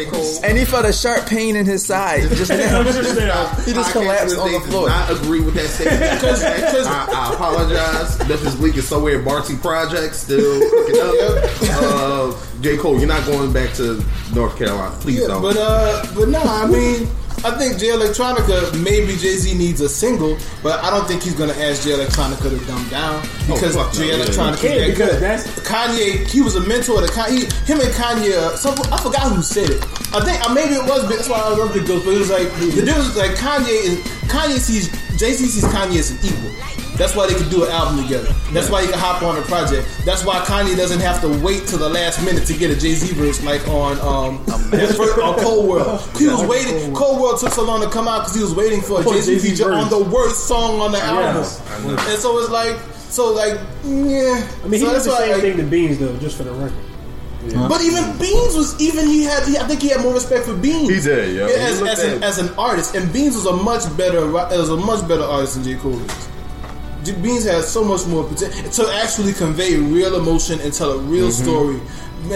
Speaker 8: and he felt a sharp pain in his side. Just now.
Speaker 6: Just now.
Speaker 8: He just collapsed on the floor.
Speaker 5: I agree with that statement.
Speaker 7: 'cause-
Speaker 5: I, I apologize. Memphis Bleek is somewhere. Barty Project still cooking up. Uh, J Cole, you're not going back to North Carolina. Please
Speaker 7: Yeah,
Speaker 5: don't.
Speaker 7: but uh, but no, I mean, I think Jay Electronica maybe Jay Z needs a single, but I don't think he's gonna ask Jay Electronica to dumb down because
Speaker 5: Oh, fuck no,
Speaker 7: Jay
Speaker 5: yeah.
Speaker 7: Electronica
Speaker 6: Yeah,
Speaker 7: is that
Speaker 6: because that's-
Speaker 7: Kanye. He was a mentor to Kanye. Him and Kanye. Uh, some, I forgot who said it. I think uh, maybe it was. That's why I love Big Ghost. But it was like the difference. Like Kanye and Kanye sees Jay Z sees Kanye as an equal. That's why they could do an album together. That's why he can hop on a project. That's why Kanye doesn't have to wait till the last minute to get a Jay Z verse like on um his first, on Cole World. He was waiting. Cole World took so long to come out because he was waiting for a Jay Z feature
Speaker 6: verse.
Speaker 7: on the worst song on the album.
Speaker 6: Yes.
Speaker 7: And so it's like so like yeah.
Speaker 6: I mean, he
Speaker 7: so
Speaker 6: did the same
Speaker 7: like,
Speaker 6: thing to Beans though, just for the record.
Speaker 7: but even Beans was even he had he, I think he had more respect for Beans.
Speaker 5: He did, yeah.
Speaker 7: As,
Speaker 5: He looked
Speaker 7: as, an, as an artist, and Beans was a much better ri- was a much better artist than J Cole is. Beans has so much more potential to actually convey real emotion and tell a real
Speaker 5: Mm-hmm.
Speaker 7: story.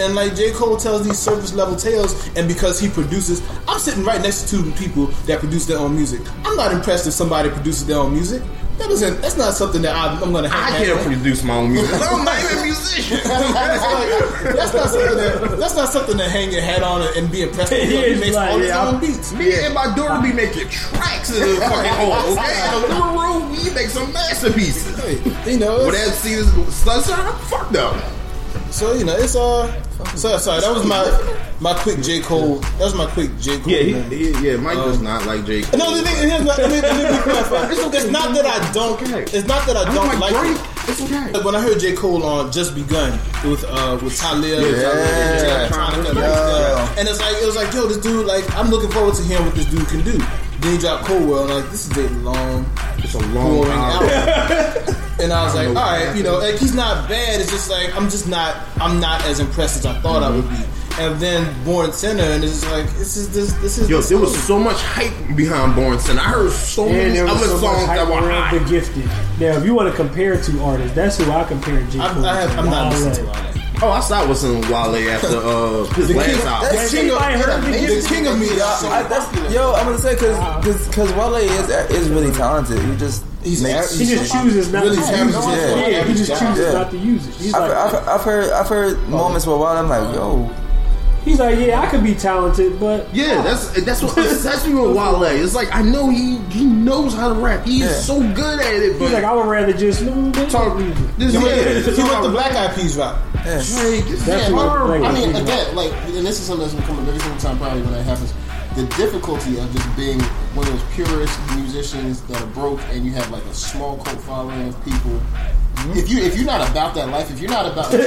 Speaker 7: And like J Cole tells these surface level tales, and because he produces, I'm sitting right next to two people that produce their own music. I'm not impressed if somebody produces their own music. That doesn't. That's not something that I, I'm going to.
Speaker 5: I can't produce my own music. I'm not even a musician.
Speaker 7: that's, like, that's not something that that's not something to hang your head on and be impressed with.
Speaker 6: He
Speaker 7: He makes
Speaker 6: like,
Speaker 7: all his
Speaker 6: yeah,
Speaker 7: own beats.
Speaker 5: Me and my daughter be making tracks in the fucking home, okay? In the room, we make some masterpieces.
Speaker 7: Hey, you know,
Speaker 5: But
Speaker 7: it's-
Speaker 5: that see this stuff, fuck no.
Speaker 7: So you know, it's uh, so sorry. That was my my quick J Cole. That was my quick J Cole.
Speaker 5: Yeah, he,
Speaker 7: man.
Speaker 5: he, yeah, Mike does not like Jake.
Speaker 7: No, the thing here's not, let me, let me be. It's, it's not that I don't. It's not that I
Speaker 5: I
Speaker 7: don't
Speaker 5: don't
Speaker 7: like
Speaker 5: like
Speaker 7: it.
Speaker 5: It's okay.
Speaker 7: Like when I heard J Cole on Just Begun with uh with Talib,
Speaker 5: Yeah.
Speaker 7: and Jay Electronica, like, uh, and it's like it was like yo, this dude like I'm looking forward to hearing what this dude can do. Then he dropped Cole World, and I'm like this is a long,
Speaker 5: It's a long
Speaker 7: boring
Speaker 5: album.
Speaker 7: album. and I was
Speaker 5: I
Speaker 7: like,
Speaker 5: don't
Speaker 7: all
Speaker 5: know.
Speaker 7: right, you know, like he's not bad. It's just like I'm just not, I'm not as impressed as I thought I would be. And then Born Sinner, and it's just like this is this this is
Speaker 5: Yo,
Speaker 7: this
Speaker 5: there was so much hype behind Born Sinner. I heard so
Speaker 6: And
Speaker 5: many
Speaker 6: there was
Speaker 5: other
Speaker 6: so much
Speaker 5: songs that were
Speaker 6: around
Speaker 5: hot.
Speaker 6: the gifted. Now, if you want to compare two artists, that's who I compare J.
Speaker 7: I'm,
Speaker 6: Cole
Speaker 7: I have, I'm not
Speaker 6: to.
Speaker 7: listening to all that.
Speaker 5: Oh, I stopped listening to Wale after uh, his
Speaker 7: The
Speaker 5: last
Speaker 7: king,
Speaker 5: album.
Speaker 7: the king of,
Speaker 6: heard the
Speaker 7: the king of me.
Speaker 8: I, that's, yo, I'm gonna say because because Wale is is really talented. He just
Speaker 7: He's
Speaker 8: makes.
Speaker 6: He just chooses not
Speaker 7: Really
Speaker 6: to use it.
Speaker 8: yeah.
Speaker 6: Yeah, he just chooses
Speaker 8: Yeah.
Speaker 6: not to use it. He's
Speaker 8: I've,
Speaker 6: like,
Speaker 8: I've, I've heard I've heard moments where Wale I'm like, yo,
Speaker 6: he's like, yeah, I could be talented, but
Speaker 5: Yeah, that's that's what that's me with Wale. It's like I know he he knows how to rap. He's
Speaker 8: Yeah.
Speaker 5: so good at it. But
Speaker 6: he's like, I would rather just
Speaker 5: talk this
Speaker 7: He
Speaker 5: yeah,
Speaker 7: went, he
Speaker 5: is
Speaker 7: went the Black Eyed Peas route.
Speaker 8: yeah.
Speaker 5: Drake
Speaker 6: That's
Speaker 5: yeah,
Speaker 6: what-
Speaker 5: Herb.
Speaker 6: like-
Speaker 10: I mean, again, like, and this is something that's becoming every single time probably when that happens. The difficulty of just being one of those purist musicians that are broke, and you have like a small cult following of people mm-hmm.
Speaker 7: If you if you're not about that life, if you're not about J,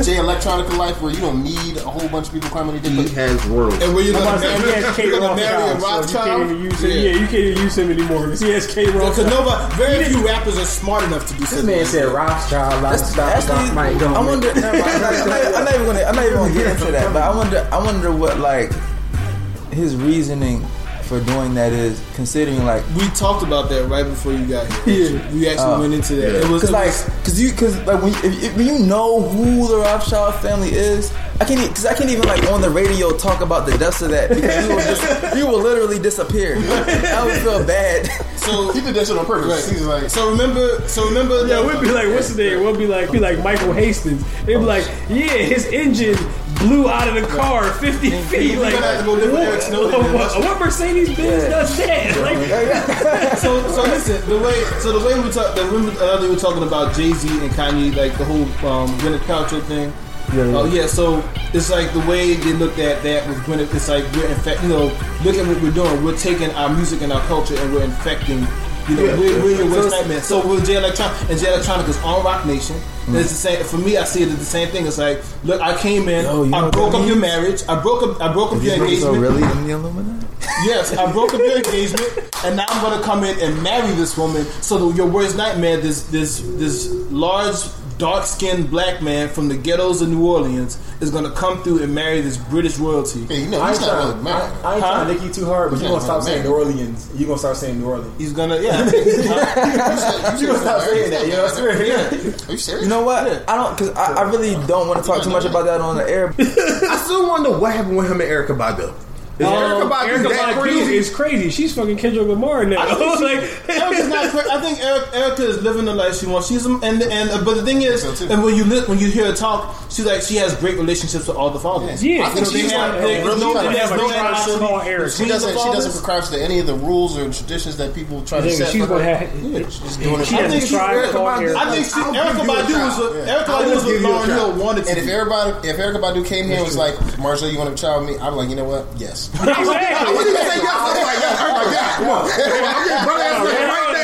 Speaker 7: J Electronica life, where you don't need a whole bunch of people coming to
Speaker 5: He has royalties.
Speaker 7: and where you're
Speaker 6: I'm
Speaker 7: gonna
Speaker 6: about to say,
Speaker 7: marry,
Speaker 6: he has K
Speaker 7: you're gonna marry a
Speaker 6: Rothschild, so you can't even use him. Yeah. you can't even use him anymore because he has K
Speaker 7: Because
Speaker 6: Rothschild.
Speaker 7: nobody, very few rappers are smart enough to do
Speaker 9: This man
Speaker 7: like
Speaker 9: said
Speaker 7: that.
Speaker 9: Rothschild, lifestyle,
Speaker 8: Actually,
Speaker 9: Mike
Speaker 8: I wonder. never mind, I'm, not, I'm not- I'm not even gonna. I'm not even gonna get into that. But I wonder. I wonder what like his reasoning for doing that is, considering like
Speaker 7: We talked about that right before you got here.
Speaker 6: Yeah.
Speaker 7: We actually
Speaker 8: Oh.
Speaker 7: went into that.
Speaker 5: Yeah.
Speaker 7: It was
Speaker 8: Cause
Speaker 7: it
Speaker 8: like, cause you, cause like when, if, if, when you know who the Rothschild family is, I can't, e- cause I can't even like on the radio talk about the deaths of that because you will just, you will literally disappear. I would feel bad.
Speaker 7: so
Speaker 10: He did that shit on purpose.
Speaker 7: Right.
Speaker 10: He's like,
Speaker 7: So remember, so remember.
Speaker 6: Yeah,
Speaker 7: that-
Speaker 6: we'd be like, what's the name? We'll be like, be like Michael Hastings. They'd be oh, like, yeah, his engine blew out of the car 50 feet. Like,
Speaker 7: gonna have to go live with Eric Snowden
Speaker 6: what, what, what Mercedes Benz does that? Like,
Speaker 7: so so listen, the way so the way we talk, the remember the other we were talking about Jay Z and Kanye, like the whole um, Gwyneth Paltrow thing. Yeah, Oh yeah, so it's like the way they looked at that with Gwyneth. It's like we're in fact, you know, look at what we're doing. We're taking our music and our culture and we're infecting. You know,
Speaker 5: Yeah,
Speaker 7: we're, we're your worst
Speaker 5: So-
Speaker 7: nightmare. So with Jay Electronica and Jay Electronica is on Roc Nation. And It's the same for me. I see it as the same thing. It's like, look, I came in,
Speaker 8: Yo, you
Speaker 7: I broke up your marriage, I broke up, I broke up your engagement.
Speaker 8: So really in the Illuminati?
Speaker 7: Yes, I broke up your engagement, and now I'm gonna come in and marry this woman. So that your worst nightmare, this this this large, dark skinned black man from the ghettos of New Orleans, is gonna come through and marry this British royalty.
Speaker 10: yeah, you know,
Speaker 9: I
Speaker 10: he's
Speaker 9: ain't
Speaker 10: not
Speaker 9: trying,
Speaker 10: really married.
Speaker 9: I, I ain't
Speaker 7: Huh?
Speaker 9: trying to nick you too hard, but you're gonna stop
Speaker 10: really
Speaker 9: saying New. Orleans. You're gonna start saying New Orleans.
Speaker 7: He's gonna, yeah.
Speaker 9: You're gonna stop saying that, you know what I'm saying?
Speaker 10: Are you serious?
Speaker 8: You know what? I don't, cause I, I really don't want to talk too much about that on the air.
Speaker 5: I still wonder what happened with him and Erykah Badu. Is Erykah
Speaker 6: um,
Speaker 5: Badu
Speaker 6: Erykah
Speaker 5: that
Speaker 6: Badu
Speaker 5: crazy?
Speaker 6: is crazy. She's fucking Kendrick Lamar now. like,
Speaker 7: Erykah's not. cra- I think Eric, Erykah is living the life she wants. She's and and uh, but the thing is,
Speaker 10: So,
Speaker 7: and when you li- when you hear her talk, she's like she has great relationships with all the fathers.
Speaker 6: yeah,
Speaker 10: I think
Speaker 7: So they
Speaker 10: she's
Speaker 7: have,
Speaker 10: like
Speaker 7: they,
Speaker 10: a really
Speaker 7: no,
Speaker 10: kind of-
Speaker 6: have
Speaker 7: no animosity.
Speaker 10: She doesn't.
Speaker 7: the
Speaker 10: She doesn't
Speaker 7: fathers.
Speaker 10: subscribe to any of the rules or traditions that people try to set.
Speaker 6: she's
Speaker 10: for
Speaker 6: gonna
Speaker 10: her.
Speaker 6: have.
Speaker 10: She's doing it.
Speaker 6: She
Speaker 7: I think
Speaker 6: a
Speaker 7: she-
Speaker 6: tribe
Speaker 5: Erykah
Speaker 6: called
Speaker 5: Badu-
Speaker 6: Erykah.
Speaker 7: I think she,
Speaker 5: I'll
Speaker 7: Erykah
Speaker 5: give you a
Speaker 7: Badu was
Speaker 5: child.
Speaker 7: a,
Speaker 10: Yeah.
Speaker 5: Erykah
Speaker 7: Badu was what
Speaker 5: you
Speaker 7: Lauryn Hill wanted to.
Speaker 10: And if everybody, if Erykah Badu came here and was like, "Marshall, you want to child with me?" I'm like, you know what? Yes.
Speaker 5: I wouldn't
Speaker 6: Exactly.
Speaker 5: say yes. I was like, yes. Oh I'm like, come on. Come on. I'm getting brother ass nigga right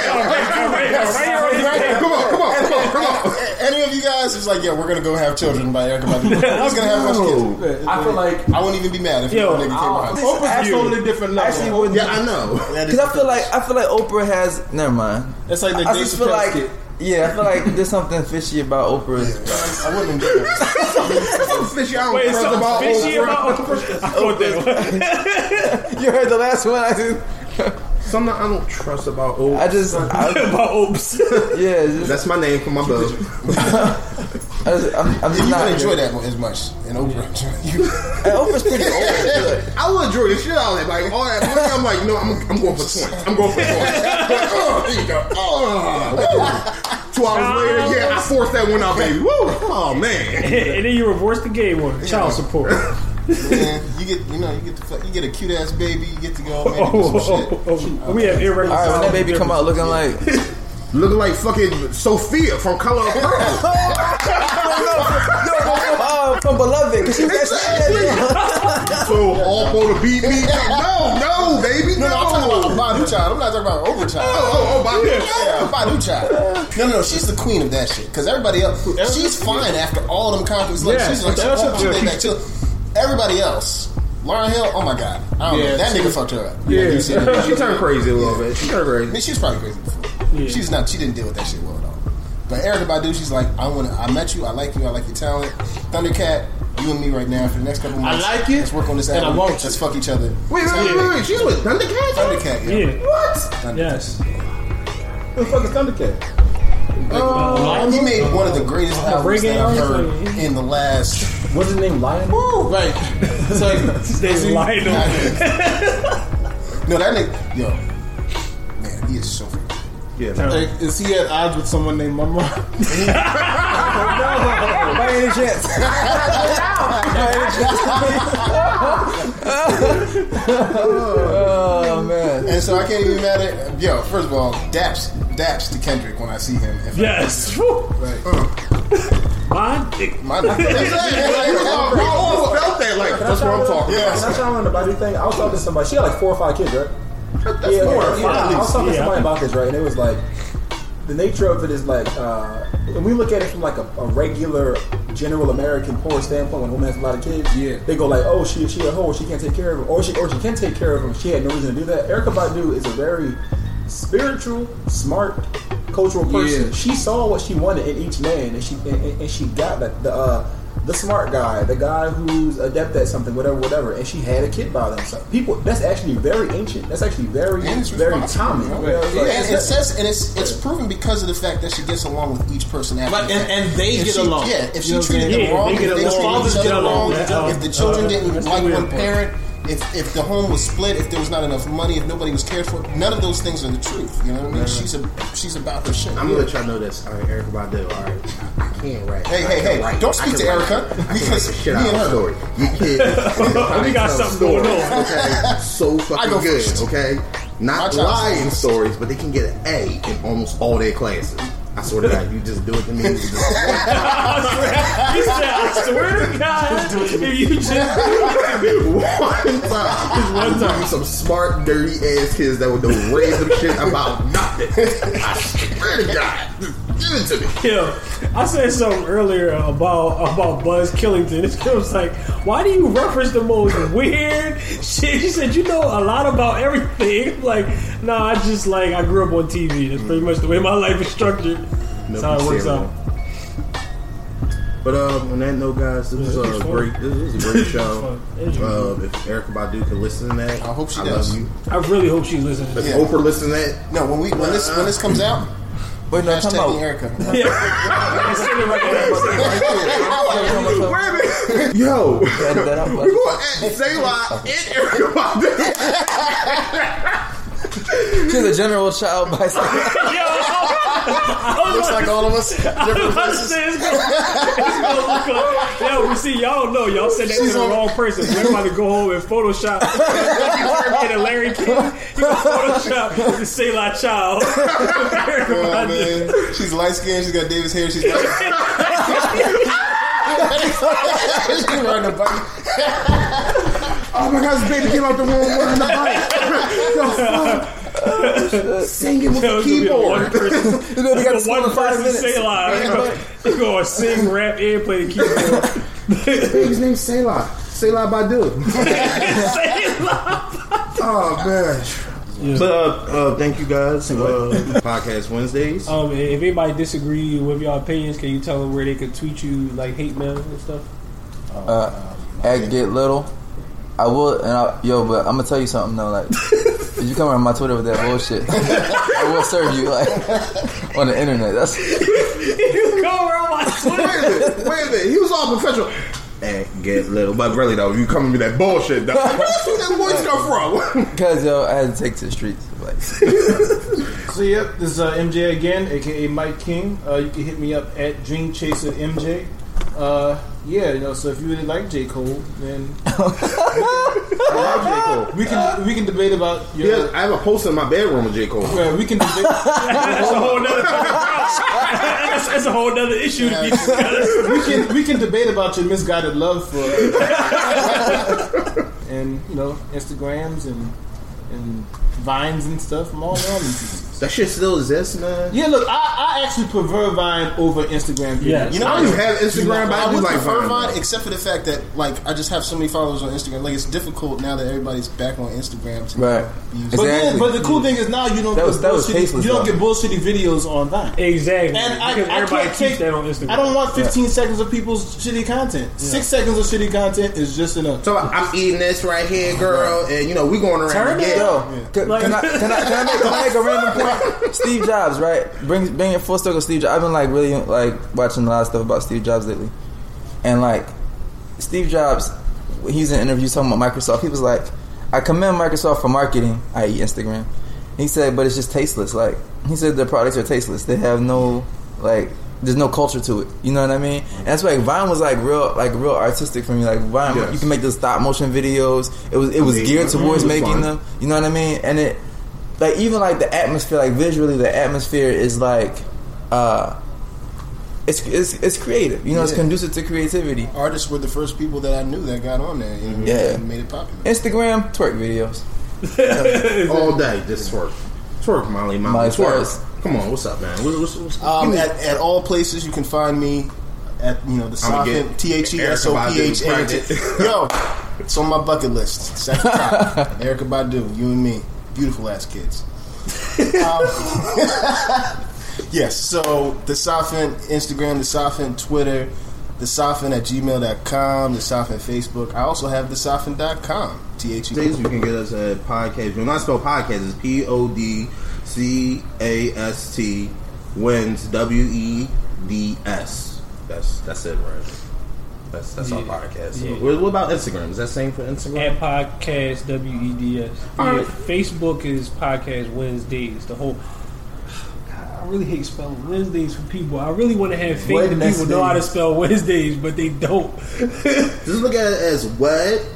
Speaker 5: there. Come on, come on, come on, come on.
Speaker 10: Any of you guys is like, yeah, we're gonna go have children by Erykah Badu. Who's gonna have a bunch of kids?
Speaker 9: I feel like
Speaker 10: I wouldn't even be mad if
Speaker 6: Yo,
Speaker 10: a nigga came
Speaker 9: I'll-
Speaker 10: around.
Speaker 7: Oprah's a totally different level.
Speaker 8: Actually, wouldn't.
Speaker 5: Yeah, I know.
Speaker 8: Because I feel like I feel like Oprah has. Never mind.
Speaker 7: It's like the
Speaker 8: I
Speaker 7: Dave
Speaker 8: just feel
Speaker 7: Chappelle
Speaker 8: like.
Speaker 7: Skit.
Speaker 8: Yeah, I feel like there's something fishy about Oprah.
Speaker 10: I wouldn't do that.
Speaker 5: So fishy. I don't
Speaker 6: Wait, something
Speaker 5: about
Speaker 6: fishy
Speaker 5: Oprah.
Speaker 6: about Oprah? I thought that
Speaker 8: You heard the last one. I just.
Speaker 5: Something I don't trust about Oprah.
Speaker 8: I just. I,
Speaker 6: about Oops.
Speaker 8: yeah, just,
Speaker 5: That's my name for my bug.
Speaker 8: I just, I'm, I'm just
Speaker 10: You
Speaker 8: not.
Speaker 10: don't enjoy that as much in Oprah. You,
Speaker 8: And Oprah's pretty old.
Speaker 5: I would enjoy the shit out of it. Like all that money, I'm like, no, I'm, I'm going for twenty. I'm going for twenty. Like, oh, there you go. Oh. Two hours later, yeah, I forced that one out, baby. Woo! Oh man.
Speaker 6: and then you reverse the game on child support.
Speaker 10: man, you get, you know, you get the, you get a cute ass baby. You get to go, man, do
Speaker 6: Oh,
Speaker 10: shit.
Speaker 6: oh, oh, we have uh, irreconcilable.
Speaker 8: All right, when that baby come out looking like.
Speaker 5: Looking like fucking Sophia from Color of Purple.
Speaker 8: From, uh, from Beloved, because she was actually.
Speaker 5: so all for the beat me. No, no, baby, no.
Speaker 10: No, no, I'm talking about Badu child. I'm not talking about Oprah child.
Speaker 5: Oh, oh, oh, Badu.
Speaker 10: Yeah, Badu child. No, no, no. She's the queen of that shit. Because everybody else, she's fine after all them conflicts. Like,
Speaker 6: Yeah,
Speaker 10: she's like, oh, she laid back chill. Everybody else, Lauryn Hill. Oh my god, I don't
Speaker 7: Yeah,
Speaker 10: know. That
Speaker 7: she-
Speaker 10: nigga fucked her up.
Speaker 6: Yeah.
Speaker 10: you see it.
Speaker 5: She turned crazy a little bit. She turned crazy.
Speaker 10: I mean, she was probably crazy before.
Speaker 6: Yeah.
Speaker 10: She's not. She didn't deal with that shit well at all. But Erykah Badu, she's like, I want. to I met you. I like you. I like your talent. Thundercat, you and me right now for the next couple months.
Speaker 7: I
Speaker 10: months.
Speaker 7: like it,
Speaker 10: Let's work on this
Speaker 7: and I
Speaker 10: album.
Speaker 7: want
Speaker 10: Let's fuck each other.
Speaker 5: Wait, wait, wait, wait, wait. She's with Thundercats?
Speaker 10: Thundercat, yeah.
Speaker 6: Yeah.
Speaker 5: What?
Speaker 10: Thundercat.
Speaker 6: Yes.
Speaker 9: Who the fuck is Thundercat?
Speaker 10: Uh, he made one of the greatest albums
Speaker 6: reggae
Speaker 10: that I've heard
Speaker 6: artist?
Speaker 10: in the last.
Speaker 9: What's his name? Lion?
Speaker 7: Right. It's like
Speaker 6: They lied on
Speaker 10: no, that nigga, yo, man, he is so freaking.
Speaker 5: Yeah,
Speaker 7: Like, is he at odds with someone named Mama?
Speaker 8: By any chance? By any chance? oh man.
Speaker 10: And so I can't even mad at yo. First of all, daps, daps to Kendrick when I see him. If
Speaker 6: Yes. Woo.
Speaker 10: right.
Speaker 6: Mine?
Speaker 10: My,
Speaker 5: I almost felt that. Like, that's what I'm talking
Speaker 10: Yeah.
Speaker 9: Can I chime on the Badu thing? I was talking to somebody. She had like four or five kids, right?
Speaker 5: About. That's
Speaker 9: yeah,
Speaker 5: more.
Speaker 9: yeah, I was talking to
Speaker 6: Yeah, I
Speaker 9: somebody about this, right? And it was like, the nature of it is like uh, when we look at it from like a, a regular general American poor standpoint, when a woman has a lot of kids,
Speaker 6: Yeah.
Speaker 9: they go like, oh, she she a hoe, she can't take care of them, or she or she can take care of him. She had no reason to do that. Erykah Badu is a very spiritual, smart, cultural person.
Speaker 6: Yeah.
Speaker 9: She saw what she wanted in each man, and she and, and- and she got that the. Uh, the smart guy, the guy who's adept at something, whatever, whatever, and she had a kid by them. So people, that's actually very ancient. That's actually very,
Speaker 10: And it's
Speaker 9: very common.
Speaker 10: you know?
Speaker 9: You know, it's
Speaker 10: Yeah,
Speaker 9: like-
Speaker 10: and it says, and it's it's proven because of the fact that she gets along with each person after.
Speaker 16: Like, and- and they
Speaker 10: If
Speaker 16: get
Speaker 10: she-
Speaker 16: along.
Speaker 10: Yeah, if
Speaker 16: You
Speaker 10: she
Speaker 16: know
Speaker 10: treated
Speaker 16: saying?
Speaker 10: them
Speaker 16: Yeah,
Speaker 10: wrong,
Speaker 16: they
Speaker 10: if
Speaker 16: get
Speaker 10: they
Speaker 16: along.
Speaker 10: treated
Speaker 16: Fathers
Speaker 10: each other
Speaker 16: get along.
Speaker 10: wrong,
Speaker 16: Yeah.
Speaker 10: if the children
Speaker 6: Uh,
Speaker 10: didn't like one
Speaker 6: weird
Speaker 10: parent, if if the home was split, if there was not enough money, if nobody was cared for, none of those things are the truth. You know what I mean? She's a she's about her shit.
Speaker 5: I'm gonna let y'all know this. All right, Erykah Badu. All right, I can't write.
Speaker 10: Hey, hey, hey,
Speaker 5: write.
Speaker 10: don't speak to. Erykah,
Speaker 5: I write
Speaker 10: because
Speaker 5: the shit
Speaker 10: me
Speaker 5: out
Speaker 10: and
Speaker 5: of
Speaker 10: her-
Speaker 5: story. You.
Speaker 6: We got something going on.
Speaker 5: Okay, so
Speaker 10: I
Speaker 5: fucking good.
Speaker 10: first.
Speaker 5: Okay, not lying
Speaker 10: stories,
Speaker 5: but they can get an A in almost all their classes. I swear to God, you just do it to me. You just-
Speaker 6: I swear, he said, I swear to God, if you just
Speaker 5: one time.
Speaker 6: one time.
Speaker 5: some smart, dirty ass kids that would know random shit about nothing. I swear to God. Just give it to me.
Speaker 6: Yo, I said something earlier about about Buzz Killington. This kid was like, "Why do you reference the most weird shit?" She said, "You know a lot about everything." I'm like, nah, I just like I grew up on TV. That's pretty much the way my life is structured. That's how it works out.
Speaker 5: But um, on that note, guys, this was a
Speaker 6: it's fun.
Speaker 5: great. This was a great show. Uh, if Erykah Badu can listen to that,
Speaker 10: I hope she
Speaker 5: I
Speaker 10: does.
Speaker 5: love you.
Speaker 6: I really hope she's listening.
Speaker 5: If
Speaker 10: Yeah.
Speaker 5: Oprah listen to that,
Speaker 10: No, when we when this when this comes out,
Speaker 8: Wait, no, come
Speaker 10: hashtagging
Speaker 8: out.
Speaker 10: Erykah.
Speaker 5: yo,
Speaker 8: Edit that out.
Speaker 5: we gonna add Sëla and Erykah Badu.
Speaker 8: She's a general child by
Speaker 10: Looks like all of us. Different places.
Speaker 6: said, it's gonna, it's gonna look like, yo, we see, y'all don't know. Y'all said that to the
Speaker 10: on-
Speaker 6: wrong person. We're about to go home and Photoshop. you turn me Larry King. You gonna Photoshop the Sëla child.
Speaker 10: Oh, man. She's light skinned. She's got Davis hair. She's like, she's riding a bike.
Speaker 5: Oh my God, this baby came out the wrong one on the bike. Singing with the
Speaker 6: it's gonna be the one
Speaker 5: keyboard.
Speaker 6: person.
Speaker 8: You know, they got
Speaker 6: the one
Speaker 8: in five
Speaker 6: person
Speaker 8: minutes.
Speaker 6: Sëla. They gonna- They gonna sing, rap, and play the keyboard.
Speaker 5: Baby's name Sëla. Sëla Badu.
Speaker 6: Sëla.
Speaker 5: Oh man. But uh, uh, thank you guys. Uh, podcast Wednesdays.
Speaker 6: Um, if anybody disagree with your opinions, can you tell them where they could tweet you like hate mail and stuff?
Speaker 8: uh, at get little. I will, and I, yo, but I'm gonna tell you something though. Like, if you come on my Twitter with that bullshit, I will serve you like on the internet. That's
Speaker 6: you go around my Twitter.
Speaker 5: Wait a minute. Wait a minute. He was all professional. And get little, but really though, you coming with that bullshit. Though. Where that voice come from?
Speaker 8: because yo, I had to take to the streets. Like,
Speaker 16: So yep, this is uh, MJ again, aka Mike King. Uh, you can hit me up at Dream Chaser MJ. Uh, yeah, you know, so if you really like J Cole, then love J Cole we can we can debate about your.
Speaker 5: Yeah, I have a poster in my bedroom with J Cole.
Speaker 16: Well, we can debate.
Speaker 6: That's a whole nother. that's, that's a whole nother issue to be discussed.
Speaker 16: we can we can debate about your misguided love for and you know Instagrams and and vines and stuff. I'm all on these.
Speaker 5: That shit still exists, man.
Speaker 16: Yeah, look, I, I actually prefer Vine over Instagram. videos.
Speaker 6: Yeah.
Speaker 10: You know,
Speaker 5: I don't even have Instagram, but I
Speaker 10: I
Speaker 5: do
Speaker 10: would
Speaker 5: like
Speaker 10: prefer
Speaker 5: Vine.
Speaker 10: Vine, except for the fact that like I just have so many followers on Instagram. Like it's difficult now that everybody's back on Instagram. To
Speaker 8: Right.
Speaker 10: use-
Speaker 16: But, then,
Speaker 8: Exactly.
Speaker 16: but the cool thing is now you don't
Speaker 8: That
Speaker 16: get
Speaker 8: was- that was
Speaker 16: bullshitty,
Speaker 8: tasteless,
Speaker 16: you don't
Speaker 8: though.
Speaker 16: get bullshitty videos on Vine.
Speaker 6: Exactly.
Speaker 16: And I,
Speaker 6: because
Speaker 16: I
Speaker 6: everybody
Speaker 16: can't take
Speaker 6: that on Instagram.
Speaker 16: I don't want 15 seconds of people's shitty content. Six seconds of shitty content is just enough.
Speaker 5: So I'm eating this right here, girl, and you know we going around.
Speaker 6: Turn it
Speaker 5: ghetto.
Speaker 8: yo, can, can I, can, I, can, I make, can I make a random point? Steve Jobs, right? Bring bring it full circle. Steve Jobs. I've been like really like watching a lot of stuff about Steve Jobs lately, and like Steve Jobs, he's in interviews talking about Microsoft. He was like, "I commend Microsoft for marketing, i.e., Instagram." He said, "But it's just tasteless." Like he said, the products are tasteless. They have no like. There's no culture to it. You know what I mean? And that's why like, Vine was like real, like real artistic for me. Like Vine,
Speaker 5: Yes.
Speaker 8: you can make the stop motion videos. It was it was
Speaker 5: mean,
Speaker 8: geared towards making
Speaker 5: fun.
Speaker 8: them. You know what I mean? And it like even like the atmosphere, like visually, the atmosphere is like uh it's it's, it's creative. You know, it's conducive to creativity.
Speaker 10: Artists were the first people that I knew that got on there. You know,
Speaker 8: Yeah.
Speaker 10: and made it popular.
Speaker 8: Instagram twerk videos.
Speaker 5: all day. Just twerk, twerk, Molly, Molly,
Speaker 8: Molly
Speaker 5: twerk.
Speaker 8: Cyrus.
Speaker 5: Come on, what's up, man? What's, what's, what's,
Speaker 10: Um,
Speaker 5: give
Speaker 10: at, at all places you can find me at you know the
Speaker 5: I'ma
Speaker 10: Sophant
Speaker 5: get
Speaker 10: T H E S O
Speaker 5: Erykah
Speaker 10: P H
Speaker 5: Badu
Speaker 10: A.
Speaker 5: pregnant.
Speaker 10: Yo, it's on my bucket list. It's at the top. Erykah Badu, you and me, beautiful ass kids. Um, yes, so the Sophant Instagram, the Sophant Twitter, the Sophant at gmail.com, the Sophant Facebook. I also have the Sofin.com. T H E.
Speaker 5: You can get us at podcast. When I spell podcast, it's P O D C A S T wins W E D S. That's that's it, right? That's that's our podcast.
Speaker 6: Yeah.
Speaker 5: what, what about Instagram? Is that same for Instagram?
Speaker 6: At podcast W E D S.
Speaker 5: All
Speaker 6: Yeah,
Speaker 5: right.
Speaker 6: Facebook is podcast Wednesdays. The whole. God, I really hate spelling Wednesdays for people. I really want to have faith that people know how to spell Wednesdays, but they don't.
Speaker 5: Just look at it as what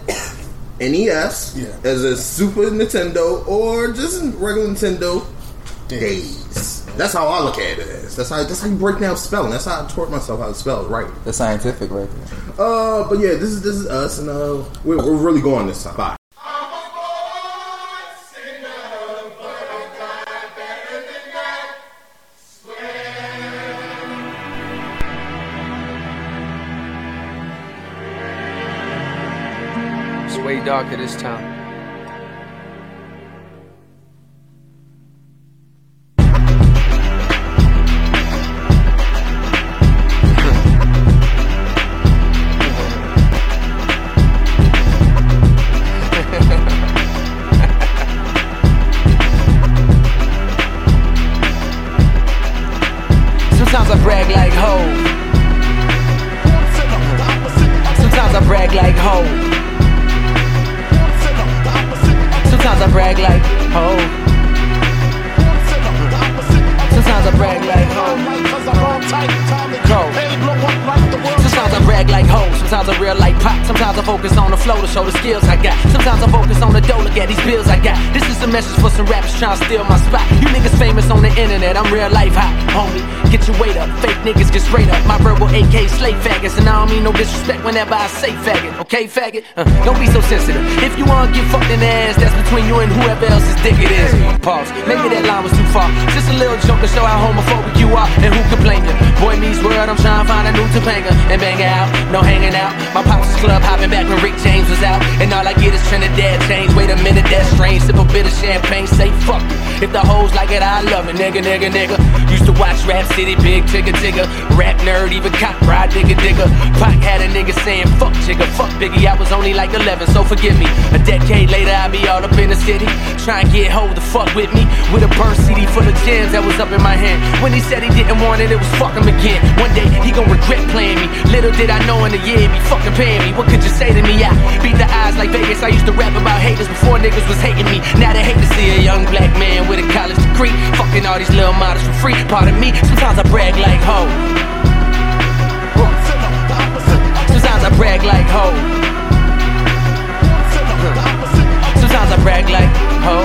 Speaker 5: NES,
Speaker 10: Yeah.
Speaker 5: as a Super Nintendo, or just regular Nintendo days. That's how I look at it as. That's how that's how you break down spelling. That's how I taught myself how to spell it right.
Speaker 8: The scientific right there.
Speaker 5: Uh, but yeah, this is this is us, and uh, we're, we're really going this time. Bye.
Speaker 17: It's way darker this time.
Speaker 18: Trying to steal my spot. You niggas famous on the internet, I'm real life hot, homie. Get your weight up, fake niggas get straight up. My verbal AK slave faggots, and I don't mean no disrespect whenever I say faggot, okay, faggot? Uh, don't be so sensitive. If you wanna get fucked in the ass, that's between you and whoever else's dick it is. Pause. Maybe that line was too far. Just a little joke to show how homophobic you are, and who can blame you? Boy meets world, I'm trying to find a new Topanga and bang out. No hanging out. Pops club hopping back when Rick James was out, and all I get is Trinidad change. Wait a minute, that's strange. Sip a bit of champagne, say fuck it. If the hoes like it, I love it, nigga, nigga, nigga. Used to watch Rap City, big tigger, tigger. Rap nerd, even cop ride, digger, digger. Pac had a nigga saying fuck jigger, fuck Biggie. I was only like 11, so forgive me. A decade later, I be all up in the city, trying to get hold the fuck with me. With a burn CD full of gems that was up in my hand. When he said he didn't want it, it was fuck him again. One day he gon' regret playing me. Little did I know in a year he be fucking paying me. What could you say to me? I beat the eyes like Vegas. I used to rap about haters before niggas was hating me. Now they hate to see a young black man with a college degree. Fucking all these little models for free. Pardon me, sometimes I brag like ho. Brag like ho. Hmm. Sometimes I brag like ho.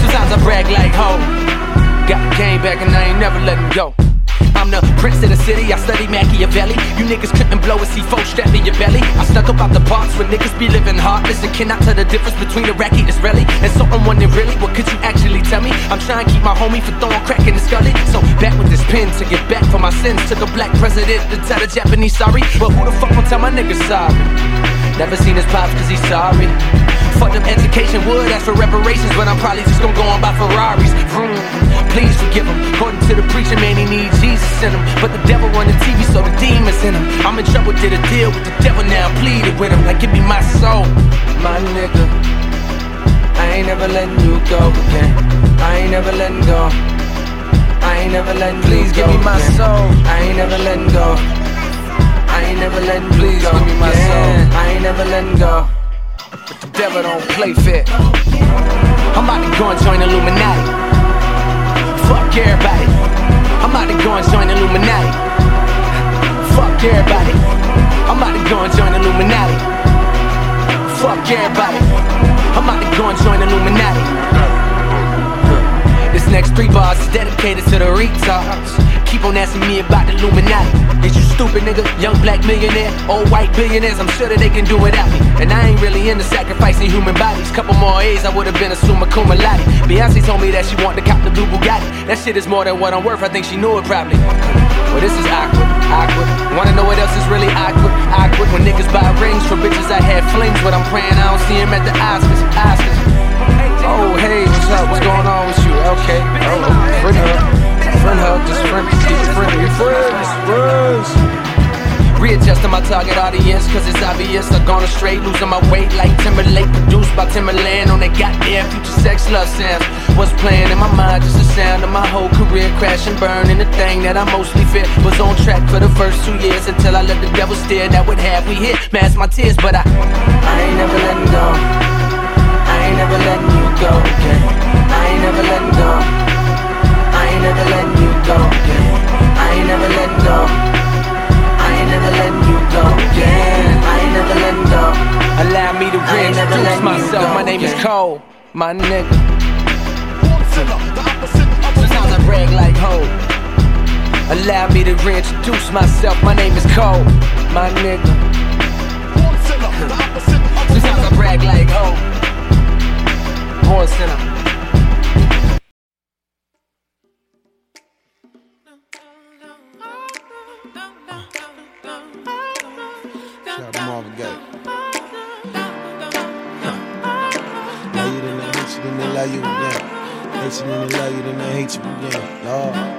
Speaker 18: Sometimes I brag like ho. Got the game back and I ain't never letting go. I'm the prince of the city, I study Machiavelli. You niggas couldn't blow a C4 strap in your belly. I stuck up out the parts where niggas be living hard. Listen, cannot tell the difference between Iraqi and Israeli. And so I'm wondering, really, what could you actually tell me? I'm trying to keep my homie from throwing crack in the scully. So back with this pen to get back for my sins. Took a black president to tell the Japanese sorry. But who the fuck will tell my niggas sorry? Never seen his pops cause he's sorry. Fuck them education would ask for reparations, but I'm probably just gonna go on by Ferraris. Vroom. Please forgive him. According to the preacher, man, he needs Jesus in him. But the devil run the TV, so the demons in him. I'm in trouble, did a deal with the devil now. Pleaded with him, like give me my soul, my nigga. I ain't never letting you go again. I ain't never letting go. I ain't never letting Please give me my soul. I ain't never letting go. I ain't never letting Please go. give me my soul. I ain't never letting go. But the devil don't play fair. I'm about to go and join Illuminati. Fuck everybody. I'm about to go and join Illuminati. Fuck everybody. I'm about to go and join Illuminati. Fuck everybody. I'm about to go and join Illuminati. Next three bars is dedicated to the retards. keep on asking me about the Illuminati. Is you stupid nigga? Young black millionaire, old white billionaires. I'm sure that they can do without me. And I ain't really into sacrificing human bodies. Couple more A's, I would've been a summa cum laude. Beyonce told me that she want to cop the blue Bugatti. That shit is more than what I'm worth. I think she knew it probably. Well, this is awkward, awkward. Wanna know what else is really awkward? Awkward when niggas buy rings for bitches I had flings but I'm praying I don't see him at the Oscars. Oscars. Oh, hey, what's up? What's going on with you? Okay. Oh, friend hug. Friend hug. Just friend. Keep it friendly. Friends. Friends. Readjusting my target audience, cause it's obvious I've gone astray, losing my weight like Timberlake, produced by Timberland on that goddamn future sex love sounds. What's playing in my mind, just the sound of my whole career crash and the thing that I mostly fear was on track for the first two years until I let the devil steer. That would have we hit, mask my tears, but I, I ain't never letting go. I ain't never letting you go again. I ain't never letting go. I ain't never letting you go again. I ain't never letting go. I ain't never letting you go again. I ain't never letting go. Allow me to
Speaker 4: I ain't never
Speaker 18: reintroduce
Speaker 4: you
Speaker 18: myself.
Speaker 4: go
Speaker 18: My name is. Cole, my nigga. Sometimes I brag like ho. Allow me to reintroduce myself. My name is Cole, my nigga. Sometimes I brag like ho. Born sinner.
Speaker 19: Love you, then I hate you, then love you then hate you again. Lord.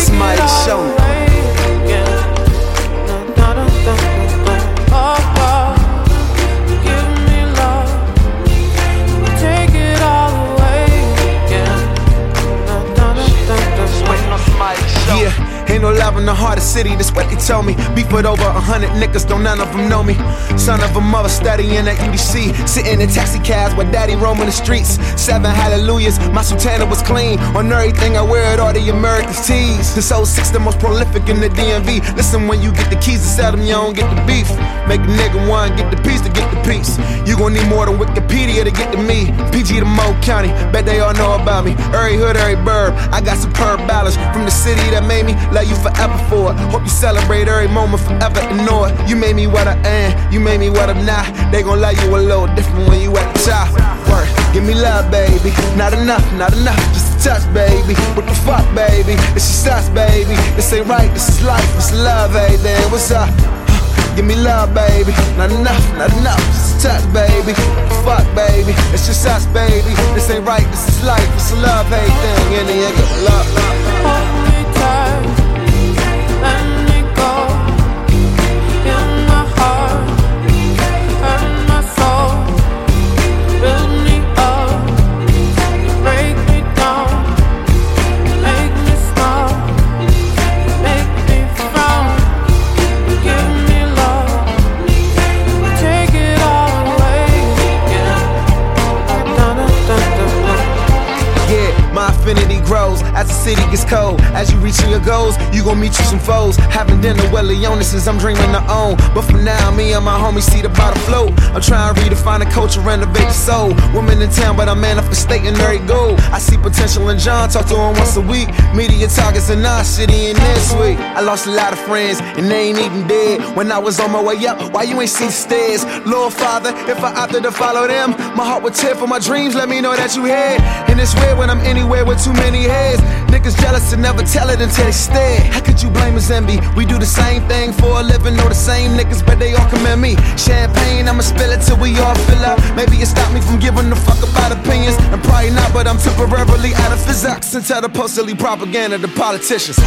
Speaker 19: Somebody show me. Ain't no love in the heart of city, that's what they tell me. Beef with over a hundred niggas, don't none of them know me. Son of a mother studying at UDC, sitting in taxi cabs with daddy roaming the streets. Seven hallelujahs, my sultana was clean. On everything I wear it, all the Americans tees. This 06, the most prolific in the DMV. Listen, when you get the keys to sell them, you don't get the beef. Make a nigga one, get the piece to get the piece. You gon' need more than Wikipedia to get to me. PG to Mo County, bet they all know about me. Every hood, every burb, I got superb balance from the city that made me love you forever for it. Hope you celebrate every moment forever and know it. You made me what I am, you made me what I'm not. They gon' love you a little different when you at the top. Work, give me love, baby. Not enough, not enough, just a touch, baby. What the fuck, baby? It's just us, baby. This ain't right, this is life, it's love, baby. What's up? Give me love, baby. Not enough, not enough. Just a touch, baby. Fuck, baby. It's just us, baby. This ain't right. This is life. It's love, hate thing. In the end, love.
Speaker 17: Hold me
Speaker 19: gon' meet you some foes. Having dinner Leonis I'm dreaming to own. But for now, me and my homies see the bottom float. I'm trying to redefine the culture, renovate the soul. Women in town, but I'm manifesting every goal. I see potential in John, talk to him once a week. Media targets in our city and this week. I lost a lot of friends, and they ain't even dead. When I was on my way up, why you ain't see the stairs? Lord Father, if I opted to follow them, my heart would tear for my dreams. Let me know that you here. And it's weird when I'm anywhere with too many heads. Niggas jealous and never tell it until they stare. How could you blame us, envy? We do the same thing for a living, know the same niggas, but they all commend me. Champagne, I'ma spill it till we all fill up. Maybe it stopped me from giving a fuck about opinions. And probably not, but I'm temporarily out of physics until the postally propaganda to politicians.